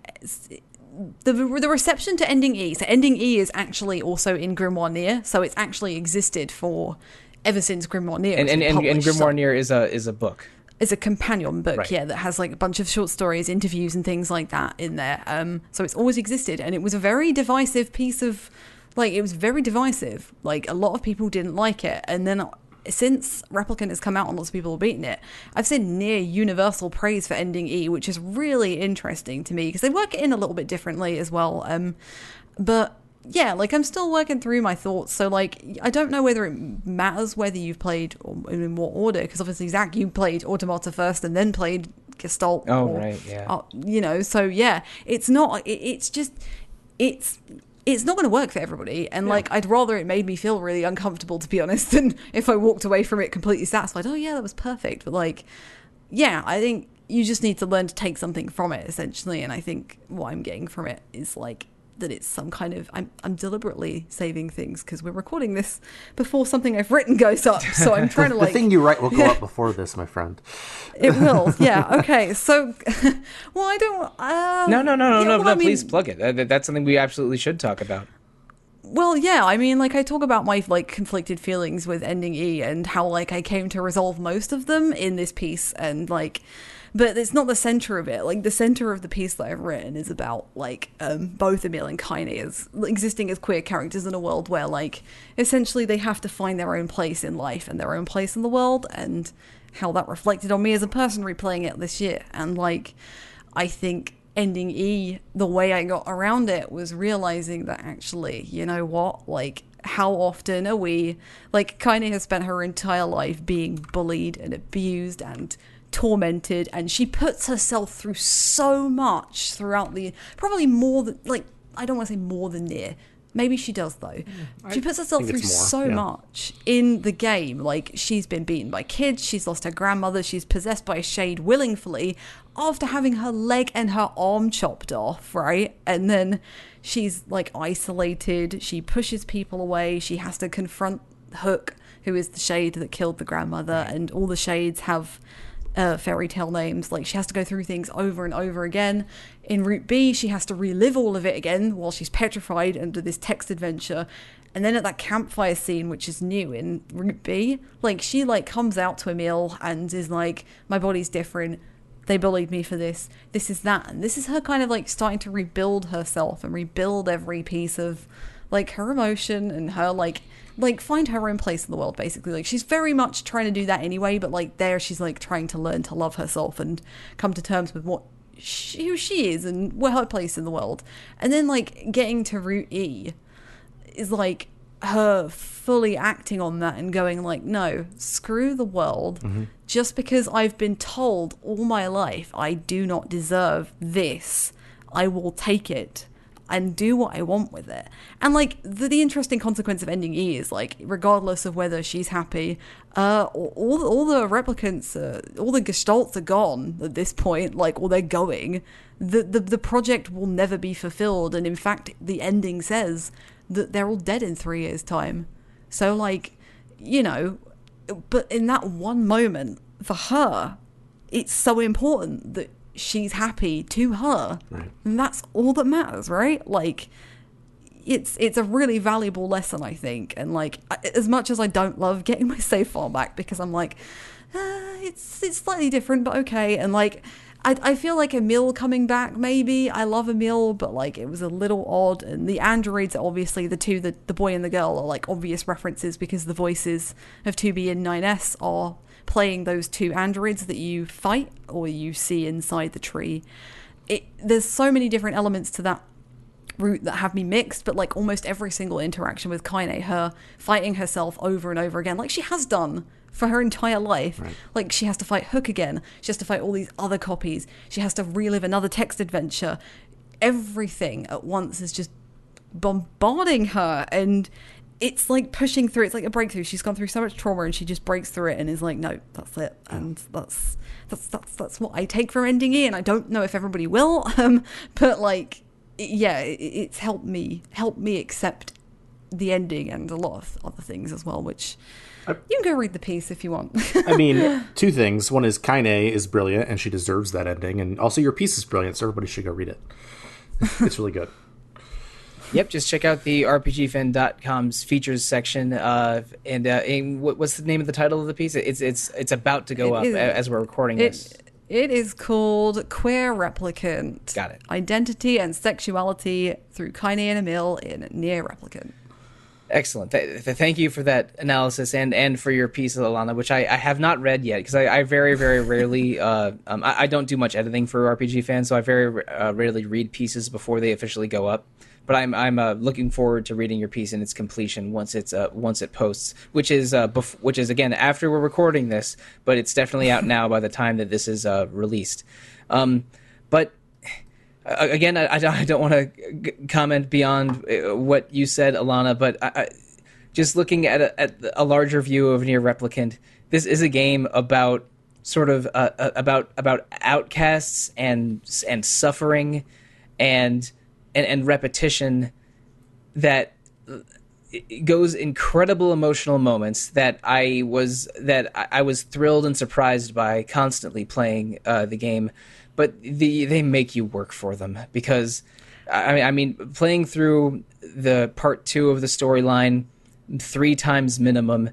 The, the reception to ending E. So ending E is actually also in Grimoire Nier, so it's actually existed for ever since Grimoire Nier.
and and, and, and Grimoire Nier is a is a book.
it's a companion book,
Right.
yeah, that has like a bunch of short stories, interviews, and things like that in there. Um, so it's always existed, and it was a very divisive piece of, like, it was very divisive. Like a lot of people didn't like it, and then since Replicant has come out and lots of people have beaten it, I've seen near universal praise for Ending E, which is really interesting to me because they work it in a little bit differently as well. Um, but yeah, like I'm still working through my thoughts. So like I don't know whether it matters whether you've played or in what order because obviously Zach you played Automata first and then played Gestalt.
Oh,
or-
right, yeah.
uh, you know, so yeah, it's not. It, it's just it's. It's not going to work for everybody, and like I'd rather it made me feel really uncomfortable, to be honest, than if I walked away from it completely satisfied. Oh yeah, that was perfect. But like, yeah, I think you just need to learn to take something from it essentially and i think what i'm getting from it is like that it's some kind of i'm, I'm deliberately saving things because we're recording this before something i've written goes up so i'm trying to
the thing you write will go up before this, my friend.
it will yeah okay so well i don't uh,
No, no, no, no,
yeah,
no,
well,
no.
I mean-
please plug it. That's something we absolutely should talk about.
Well, yeah, I mean, like I talk about my like conflicted feelings with ending E and how like I came to resolve most of them in this piece and like but it's not the center of it. Like the center of the piece that I've written is about like um, both Emil and Kaine as existing as queer characters in a world where like essentially they have to find their own place in life and their own place in the world and how that reflected on me as a person replaying it this year and like I think ending E, the way I got around it was realizing that actually, you know what? Like, how often are we, like, Kaine has spent her entire life being bullied and abused and tormented, and she puts herself through so much throughout the, probably more than, like, I don't want to say more than Nier. Maybe she does though. Mm, she puts herself through
more,
so
yeah.
much in the game. Like she's been beaten by kids, she's lost her grandmother, she's possessed by a shade willingly after having her leg and her arm chopped off, right? And then she's like isolated, she pushes people away, she has to confront Hook, who is the shade that killed the grandmother, and all the shades have uh, fairy tale names. Like she has to go through things over and over again. In Route B, she has to relive all of it again while she's petrified under this text adventure. And then at that campfire scene, which is new in Route B, like she like comes out to Emil and is like, "My body's different. They bullied me for this. This is that." And this is her kind of like starting to rebuild herself and rebuild every piece of like her emotion and her like like find her own place in the world basically. Like she's very much trying to do that anyway but like there she's like trying to learn to love herself and come to terms with what she, who she is and where her place in the world. And then like getting to route e is like her fully acting on that and going like no screw the world. Mm-hmm. Just because i've been told all my life i do not deserve this i will take it and do what I want with it. And like the, the interesting consequence of ending E is like, regardless of whether she's happy, uh, all all the replicants, all the gestalts are gone at this point. Like, or they're going. The, the the project will never be fulfilled, and in fact, the ending says that they're all dead in three years' time. So like, you know, but in that one moment for her, it's so important that she's happy to her. And that's all that matters, right? Like it's it's a really valuable lesson, I think. And like, as much as I don't love getting my save file back because I'm like, uh, it's it's slightly different, but okay. And like, I I feel like Emil coming back. Maybe I love Emil, but like it was a little odd. And the androids, are obviously the two, the the boy and the girl, are like obvious references because the voices of 2B and 9S are playing those two androids that you fight or you see inside the tree. It, there's so many different elements to that route that have me mixed, but like almost every single interaction with Kaine, her fighting herself over and over again, like she has done for her entire life.
Right.
Like she has to fight Hook again, she has to fight all these other copies, she has to relive another text adventure. Everything at once is just bombarding her and it's like pushing through it's like a breakthrough she's gone through so much trauma and she just breaks through it and is like no that's it and that's that's that's that's what i take from ending it and i don't know if everybody will um but like yeah it, it's helped me help me accept the ending and a lot of other things as well which you can go read the piece if you want
I mean, two things. One is Kaine is brilliant and she deserves that ending, and also your piece is brilliant, so everybody should go read it. It's really good.
Yep, just check out the RPGFan.com's features section. Uh, and, uh, and what, what's the name of the title of the piece? It's it's it's about to go
It
up
is-
as we're recording this.
It, it is called Queer Replicant.
Got it.
Identity and Sexuality through Kaine and Emil in Nier Replicant.
Excellent. Th- th- thank you for that analysis and, and for your piece, Alana, which I, I have not read yet because I, I very, very rarely, uh, um, I, I don't do much editing for RPG fans, so I very uh, rarely read pieces before they officially go up. But I'm I'm uh, looking forward to reading your piece in its completion once it's uh, once it posts, which is uh, bef- which is again after we're recording this, but it's definitely out now by the time that this is uh, released. Um, but again, I, I don't want to comment beyond uh, what you said, Alana, but I, I, just looking at a, at a larger view of Nier Replicant, this is a game about sort of uh, uh, about about outcasts and and suffering and and, and repetition that goes incredible emotional moments that I was that I- was thrilled and surprised by constantly playing uh, the game, but the they make you work for them because I mean I mean playing through the part two of the storyline three times minimum.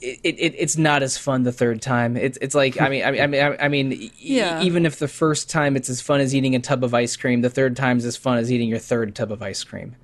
It, it, it's not as fun the third time. It's it's like I mean I mean I mean I mean e- even if the first time it's as fun as eating a tub of ice cream, the third time's as fun as eating your third tub of ice cream.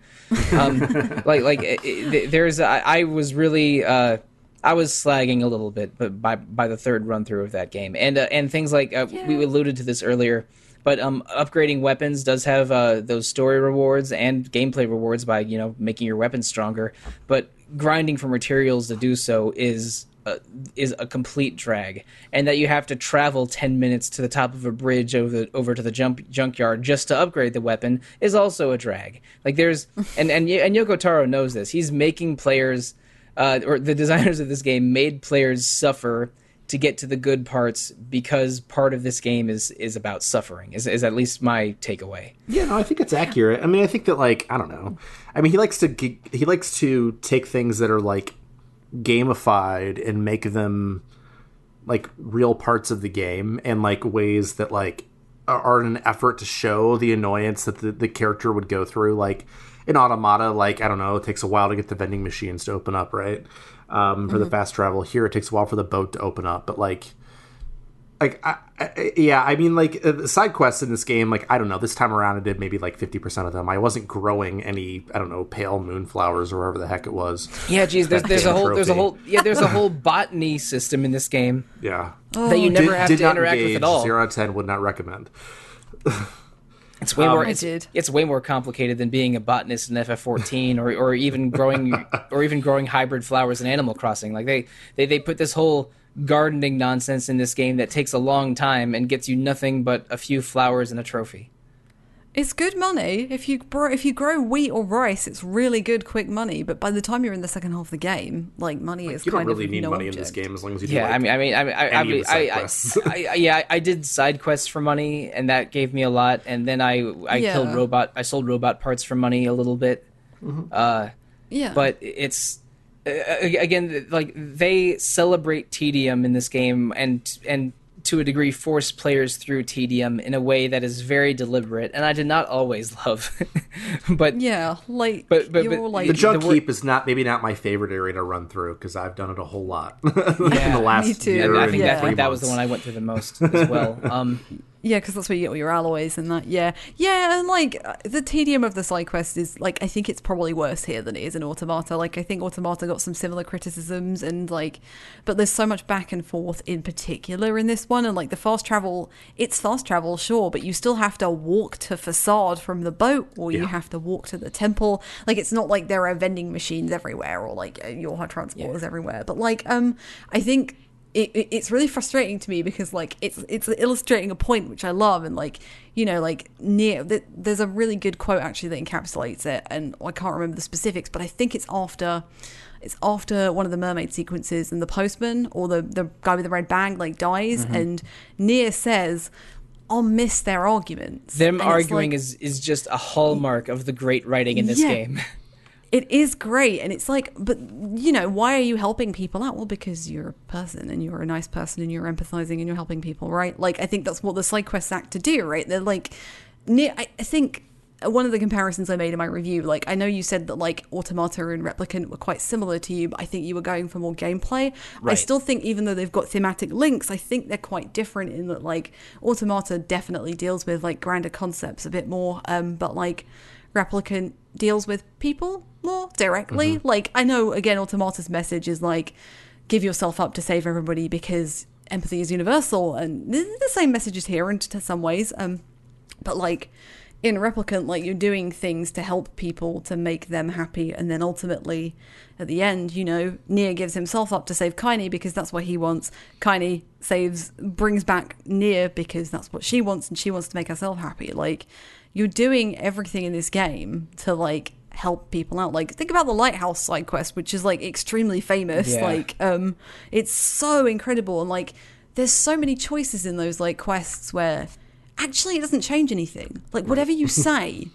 Um, like like it, there's I, I was really uh, I was slagging a little bit, but by by the third run through of that game, and uh, and things like uh, we alluded to this earlier, but um, upgrading weapons does have uh, those story rewards and gameplay rewards by you know making your weapons stronger, but grinding for materials to do so is. Uh, is a complete drag, and that you have to travel ten minutes to the top of a bridge over over to the jump junkyard just to upgrade the weapon is also a drag. Like there's and and and Yoko Taro knows this. He's making players, uh, or the designers of this game made players suffer to get to the good parts because part of this game is is about suffering. Is is at least my takeaway.
Yeah, no, I think it's accurate. I mean, I think that like I don't know. I mean, he likes to he likes to take things that are like gamified and make them like real parts of the game and like ways that like are- an effort to show the annoyance that the, the character would go through. Like in Automata, like I don't know, it takes a while to get the vending machines to open up, right? Um, for the fast travel. Here, it takes a while for the boat to open up, but like like I, I, yeah i mean like uh, the side quests in this game like i don't know this time around i did maybe like 50% of them. I wasn't growing any i don't know pale moonflowers or whatever the heck it was.
Yeah, geez, there's there's a
damn
whole there's a whole yeah there's a whole botany system in this game
yeah.
that you never
did,
have
did
to
not
interact
engage,
with at all.
0 out of 10 would not recommend
It's way more.
Um,
it's,
did.
it's way more complicated than being a botanist in FF14, or or even growing or even growing hybrid flowers in Animal Crossing. Like they they they put this whole gardening nonsense in this game that takes a long time and gets you nothing but a few flowers and a trophy.
It's good money if you grow, if you grow wheat or rice. It's really good, quick money. But by the time you're in the second half of the game, like money is
you don't
kind
really
of
need
no
money in this game as long as you do
Yeah,
like,
I mean, I mean, I mean, I, I,
any
I, I. I, I- yeah, I did side quests for money, and that gave me a lot. And then I I
Yeah.
killed robot. I sold robot parts for money a little bit. Uh,
Yeah,
but it's uh, again like they celebrate tedium in this game and and to a degree force players through tedium in a way that is very deliberate, and I did not always love. but
Yeah, like
But- but-
you're
but
like
The junk
the wor-
heap is not maybe not my favorite area to run through because I've done it a whole lot in the last
me too.
year
and I think,
Yeah.
that, I
three
think that was the one I went through the most as well. Um,
Yeah, because that's where you get all your alloys and that. Yeah, yeah, and like uh, the tedium of the side quest is like I think it's probably worse here than it is in Automata. Like I think Automata got some similar criticisms and like, but there's so much back and forth in particular in this one, and like the fast travel, it's fast travel, sure, but you still have to walk to facade from the boat, or you have to walk to the temple. Like it's not like there are vending machines everywhere or like your your hot transporters everywhere. But like, um, I think it, it, it's really frustrating to me because like it's it's illustrating a point which I love and like you know like near th- there's a really good quote actually that encapsulates it and I can't remember the specifics but I think it's after it's after one of the mermaid sequences and the postman or the the guy with the red bag like dies mm-hmm. and Nier says I'll miss their arguments
them
And
arguing
like-
is is just a hallmark of the great writing in this
Yeah.
game.
it is great. And it's like but you know why are you helping people out? Well because you're a person and you're a nice person and you're empathizing and you're helping people right? Like i think that's what the side quests act to do right? They're like i, I think one of the comparisons I made in my review, like I know you said that like Automata and Replicant were quite similar to you, but I think you were going for more gameplay. I still think even though they've got thematic links, I think they're quite different in that like Automata definitely deals with like grander concepts a bit more, um, but like Replicant deals with people more directly. Like I know again, Automata's message is like give yourself up to save everybody because empathy is universal, and the, the same message is here in some ways. Um, but like in replicant like you're doing things to help people to make them happy and then ultimately at the end you know Nier gives himself up to save Kaine because that's what he wants Kaine saves brings back Nier because that's what she wants and she wants to make herself happy like you're doing everything in this game to like help people out. Like think about the lighthouse side quest which is like extremely famous.
Yeah.
like um it's so incredible. And like there's so many choices in those like quests where actually it doesn't change anything. Like whatever you say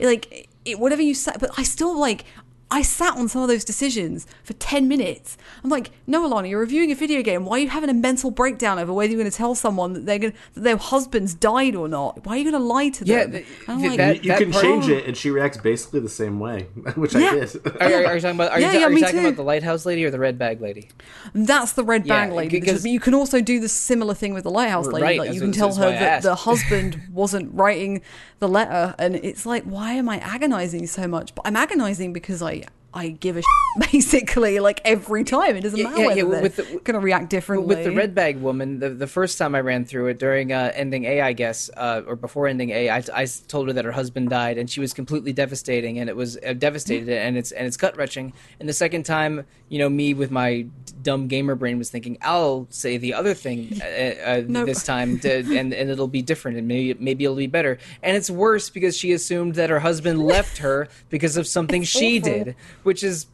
like it, whatever you say but i still like I sat on some of those decisions for 10 minutes. I'm like, no, Alana, you're reviewing a video game. Why are you having a mental breakdown over whether you're going to tell someone that, they're gonna, that their husband's died or not? Why are you going to lie to them?
th-
I'm
th-
like,
that-
You can
part-
change it, and she reacts basically the same way, which
Yeah.
I did.
Are, are, are you talking about? Are
Yeah,
you,
yeah,
are you talking about the lighthouse lady or the red bag lady?
That's the red
Yeah,
bag lady.
because-
but you can also do the similar thing with the lighthouse lady.
Right,
Like you can tell her that the husband wasn't writing the letter, and it's like, why am I agonizing so much? But I'm agonizing because I I give a shit, basically like every time. It doesn't
Yeah,
matter
yeah,
whether
yeah, with the-
gonna react differently.
With the red bag woman, the, the first time I ran through it during uh, ending A, I guess, uh, or before ending A, I, I told her that her husband died, and she was completely devastating, and it was uh, devastated, and it's and it's gut wrenching. And the second time, you know, me with my dumb gamer brain was thinking, I'll say the other thing uh, uh,
Nope.
this time, to, and and it'll be different, and maybe maybe it'll be better. And it's worse because she assumed that her husband left her because of something she
awful.
did, which is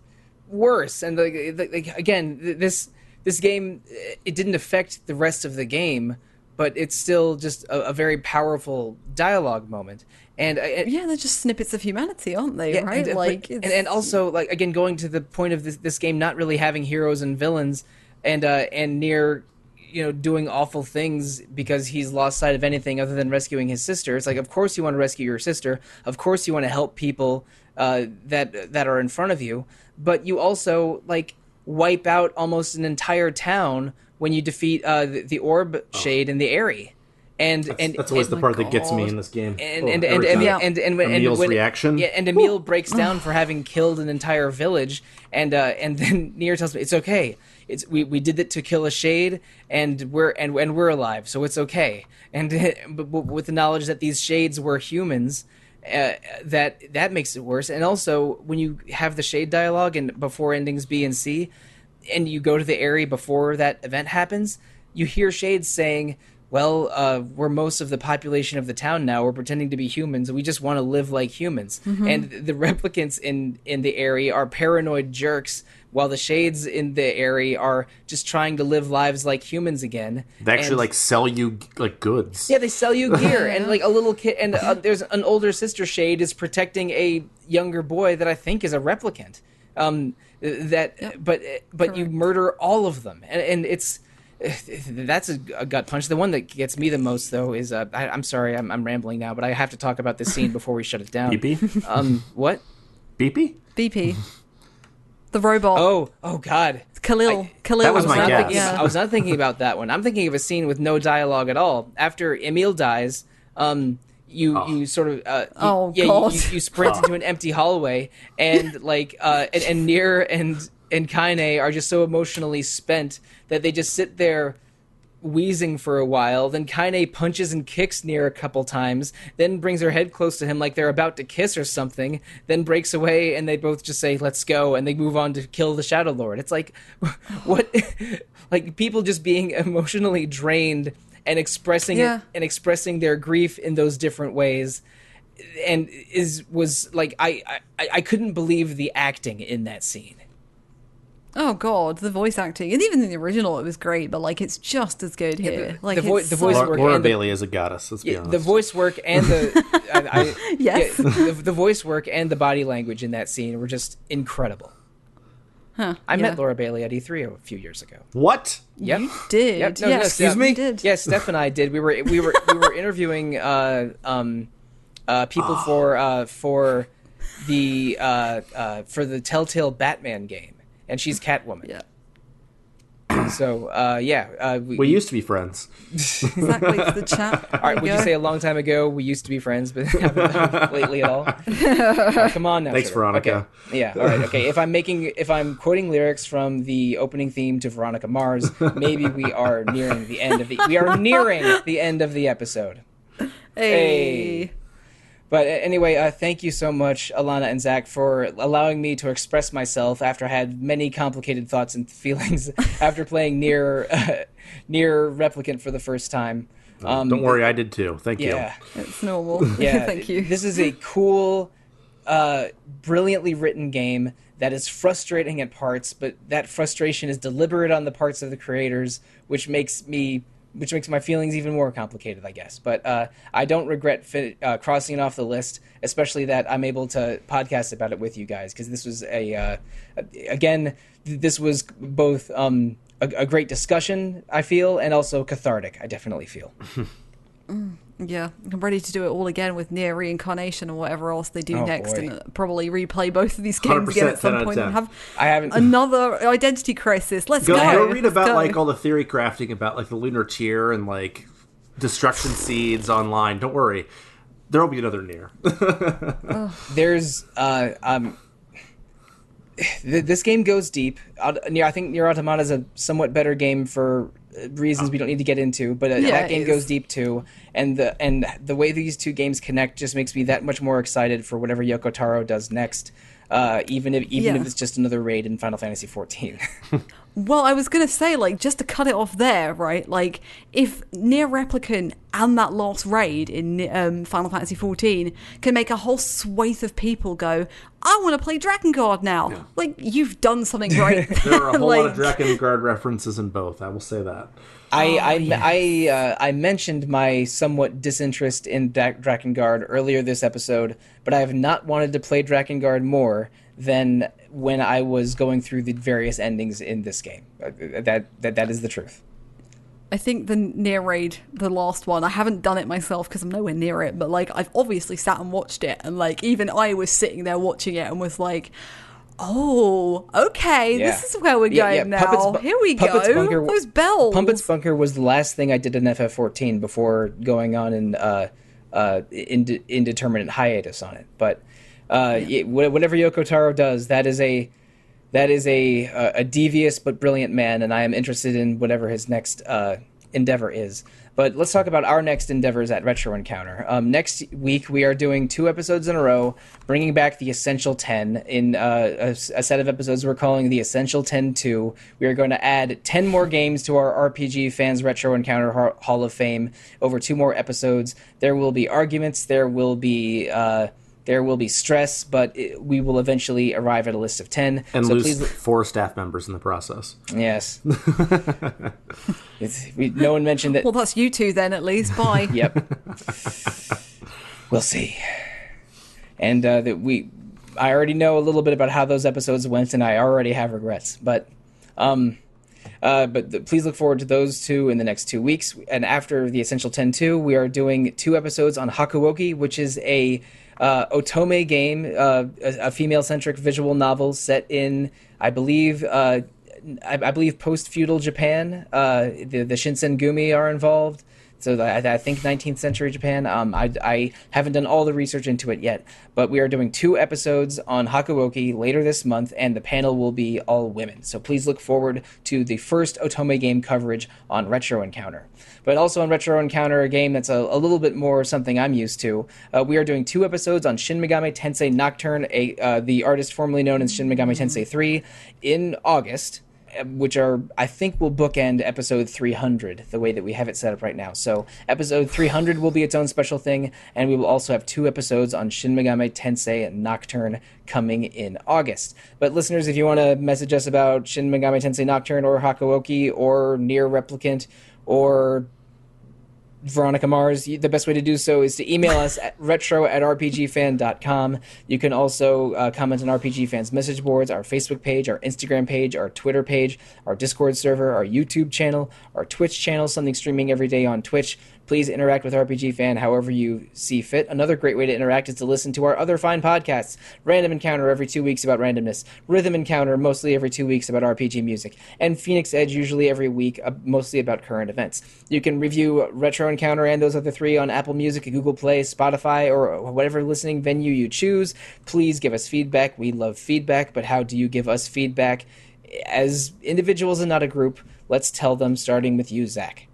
worse. And like, like again, this this game it didn't affect the rest of the game, but it's still just a, a very powerful dialogue moment. And uh,
yeah, they're just snippets of humanity, aren't they?
yeah,
right?
and, uh,
like,
and, and also like again going to the point of this, this game not really having heroes and villains, and uh, and Nier you know doing awful things because he's lost sight of anything other than rescuing his sister. It's like of course you want to rescue your sister, of course you want to help people uh, that that are in front of you, but you also like wipe out almost an entire town when you defeat uh, the, the orb shade and the Aerie. And and
That's always
and-
the part that gets me in this game.
and
Oh,
and and and.
Yeah.
and, and, when- and
Emil's
when-
reaction.
Yeah, and Emil breaks down for having killed an entire village, and uh, and then Nier tells me it's okay. It's we, we did it to kill a shade, and we're and and we're alive, so it's okay. And but, but with the knowledge that these shades were humans. Uh, that that makes it worse, and also when you have the shade dialogue and before endings B and C, and you go to the area before that event happens, you hear Shades saying, "Well, uh, we're most of the population of the town now. We're pretending to be humans. We just want to live like humans." And the replicants in in the area are paranoid jerks, while the Shades in the area are just trying to live lives like humans again.
They actually
And-
like sell you like goods.
yeah, they sell you gear, and like a little kid, and uh, there's an older sister shade is protecting a younger boy that I think is a replicant. Um, that, but but you murder all of them, and, and it's that's a, a gut punch. The one that gets me the most, though, is uh, I, I'm sorry, I'm, I'm rambling now, but I have to talk about this scene before we shut it down.
BP?
Um, what?
BP?
BP, the robot,
Oh, oh God.
Khalil. Khalil.
That was my
not
guess.
thinking-
Yeah.
I was not thinking about that one. I'm thinking of a scene with no dialogue at all. After Emil dies, um, you
Oh.
you sort of uh, you,
Oh,
yeah, you-
God.
You, you sprint into an empty hallway, and like uh, and, and Nier and and Kaine are just so emotionally spent that they just sit there wheezing for a while. Then Kaine punches and kicks Nier a couple times, then brings her head close to him like they're about to kiss or something, then breaks away and they both just say, let's go, and they move on to kill the Shadow Lord. It's like, what? like people just being emotionally drained and expressing
Yeah.
it and expressing their grief in those different ways. And is was like I, I I couldn't believe the acting in that scene.
Oh god, the voice acting, and even in the original, it was great. But like, it's just as good here.
the-
like
the voi-
it's
the
so-
voice
Laura,
work
Laura
and the-
Bailey is a goddess. Let's be
Yeah,
honest.
the voice work and the I, I,
Yes.
yeah, the, the voice work and the body language in that scene were just incredible.
Huh,
I
yeah.
met Laura Bailey at E3 a few years ago.
What?
Yep.
You did.
Yep, no, no,
yes,
excuse
you
me?
did.
Yes, Steph and I did. We were we were we were interviewing uh, um, uh, people for uh, for the uh, uh, for the Telltale Batman game, and she's Catwoman.
Yeah.
So uh, yeah, uh, we,
We used to be friends.
Exactly. It's the chat.
All right, would you say a long time ago we used to be friends, but haven't lately at all? Oh, come on now.
Thanks,
sugar.
Veronica.
Okay. Yeah. All right. Okay. If I'm making, if I'm quoting lyrics from the opening theme to Veronica Mars, maybe we are nearing the end of the. We are nearing the end of the episode.
Hey.
Hey. But anyway, uh, thank you so much, Alana and Zach, for allowing me to express myself after I had many complicated thoughts and feelings after playing NieR uh, NieR Replicant for the first time. Um,
Don't worry, I did too. Thank you.
Yeah.
It's normal.
Yeah,
Thank you.
This is a cool, uh, brilliantly written game that is frustrating at parts, but that frustration is deliberate on the parts of the creators, which makes me, which makes my feelings even more complicated, I guess. But uh, I don't regret fi- uh, crossing it off the list, especially that I'm able to podcast about it with you guys because this was a, uh, again, th- this was both um, a, a great discussion. I feel, and also cathartic. I definitely feel.
Yeah, I'm ready to do it all again with NieR Reincarnation or whatever else they do
Oh,
next,
boy.
and probably replay both of these games again at some
10 out of
point and have
I haven't.
another identity crisis. Let's
Go,
go.
go read about
go.
like all the theory crafting about like the Lunar Tear and like destruction seeds online. Don't worry, there'll be another near.
there's uh um th- this game goes deep Aut- i think Nier automata is a somewhat better game for reasons we don't need to get into but uh,
Yeah,
that game goes deep too and the and the way these two games connect just makes me that much more excited for whatever Yoko Taro does next uh, even if even
Yeah.
if it's just another raid in Final Fantasy XIV.
Well, I was gonna say, like, just to cut it off there, right? Like, if NieR Replicant and that last raid in um, Final Fantasy XIV can make a whole swathe of people go, "I want to play Drakengard now," like you've done something right.
There are a whole lot of Drakengard references in both. I will say that.
I
Oh,
I
yes.
I, uh, I mentioned my somewhat disinterest in Dra- Drakengard earlier this episode, but I have not wanted to play Drakengard more than when I was going through the various endings in this game. Uh, That that that is the truth.
I think the NieR raid, the last one, I haven't done it myself because I'm nowhere near it, but like I've obviously sat and watched it, and like even I was sitting there watching it and was like. Oh, okay.
Yeah.
This is where we're
Yeah,
going
yeah,
now.
Puppets Bu-
Here we
Puppets
go.
Bunker-
Those bells.
Puppets Bunker was the last thing I did in FF14 before going on an uh, uh, inde- indeterminate hiatus on it. But uh, it, whatever Yoko Taro does, that is a that is a a a devious but brilliant man, and I am interested in whatever his next uh, endeavor is. But let's talk about our next endeavors at Retro Encounter. Um, next week, we are doing two episodes in a row, bringing back the Essential 10 in uh, a, a set of episodes we're calling the Essential 10 2. We are going to add 10 more games to our RPG Fans Retro Encounter Hall of Fame over two more episodes. There will be arguments, there will be. Uh, there will be stress, but it, we will eventually arrive at a list of 10.
And
so
lose
please
four staff members in the process.
Yes. it's, we, no one mentioned that.
Well, that's you two then, at least. Bye.
Yep. we'll see. And uh, that we, I already know a little bit about how those episodes went, and I already have regrets. But um, Uh, but th- please look forward to those two in the next two weeks. And after the Essential 10 2, we are doing two episodes on Hakuoki, which is a uh, otome game, uh, a, a female centric visual novel set in, I believe, uh, I, I believe post feudal Japan. Uh, the, the Shinsengumi are involved. So I, I think 19th century Japan. Um, I, I haven't done all the research into it yet, but we are doing two episodes on Hakuoki later this month, and the panel will be all women. So please look forward to the first Otome game coverage on Retro Encounter. But also on Retro Encounter, a game that's a, a little bit more something I'm used to. Uh, we are doing two episodes on Shin Megami Tensei Nocturne, a, uh, the artist formerly known as Shin Megami Tensei 3, in August which are I think will bookend episode 300 the way that we have it set up right now. So episode 300 will be its own special thing, and we will also have two episodes on Shin Megami Tensei and Nocturne coming in August. But listeners, if you want to message us about Shin Megami Tensei Nocturne or Hakuoki or NieR Replicant or Veronica Mars, the best way to do so is to email us at retro at rpgfan.com. You can also uh, comment on RPG Fans message boards, our Facebook page, our Instagram page, our Twitter page, our Discord server, our YouTube channel, our Twitch channel, something streaming every day on Twitch. Please interact with RPG Fan however you see fit. Another great way to interact is to listen to our other fine podcasts Random Encounter every two weeks about randomness, Rhythm Encounter mostly every two weeks about RPG music, and Phoenix Edge usually every week uh, mostly about current events. You can review Retro Encounter and those other three on Apple Music, Google Play, Spotify, or whatever listening venue you choose. Please give us feedback. We love feedback, but how do you give us feedback? As individuals and not a group, let's tell them, starting with you, Zach.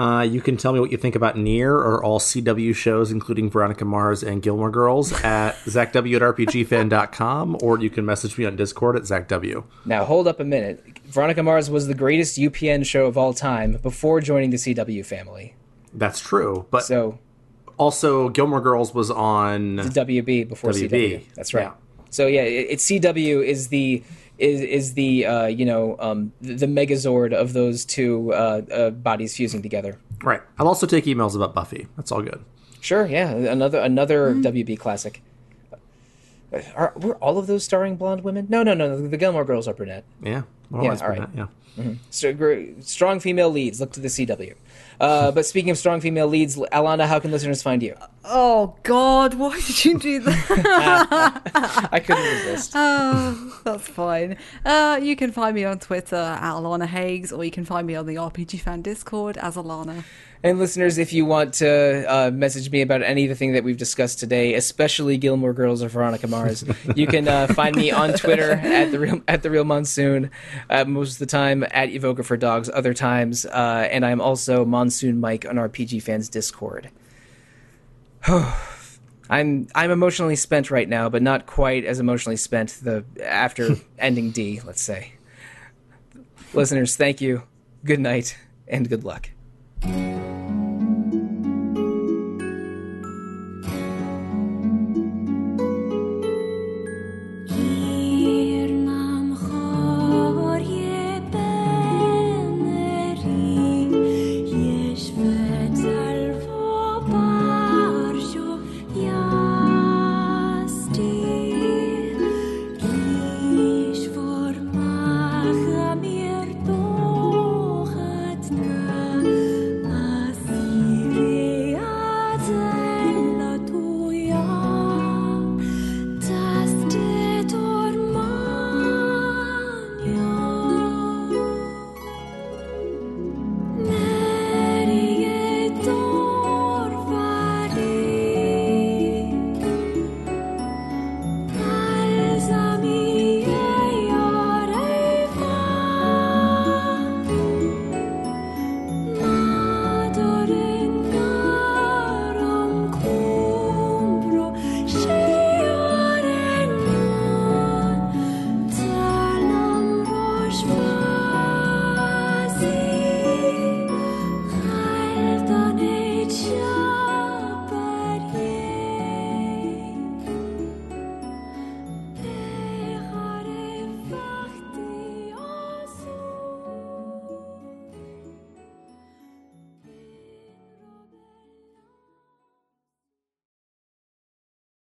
Uh, you can tell me what you think about NieR or all CW shows, including Veronica Mars and Gilmore Girls, at ZachW at RPGFan.com, or you can message me on Discord at ZachW.
Now, hold up a minute. Veronica Mars was the greatest UPN show of all time before joining the CW family.
That's true, but
So,
also Gilmore Girls was on
the WB before
WB.
CW. That's right.
Yeah.
So yeah, it, it's CW is the is is the uh, you know um, the, the Megazord of those two uh, uh, bodies fusing together.
Right. I'll also take emails about Buffy. That's all good.
Sure, yeah, another another WB classic. Are were all of those starring blonde women? No, no, no. The Gilmore Girls are brunette.
Yeah. Well,
Yeah,
that's
all right.
been that, yeah.
So, strong female leads. Look to the CW. Uh, but speaking of strong female leads, Alana, how can listeners find you?
Oh God, why did you do that?
I couldn't resist.
oh, that's fine. Uh, you can find me on Twitter at Alana Hagues, or you can find me on the RPG Fan Discord as Alana.
And listeners, if you want to uh, message me about any of the thing that we've discussed today, especially Gilmore Girls or Veronica Mars, you can uh, find me on Twitter at the real at the real monsoon. Uh, most of the time at Evoker for Dogs, other times, uh, and I'm also Monsoon Mike on RPG Fans Discord. I'm I'm emotionally spent right now, but not quite as emotionally spent the after ending D. Let's say. Listeners, thank you. Good night and good luck.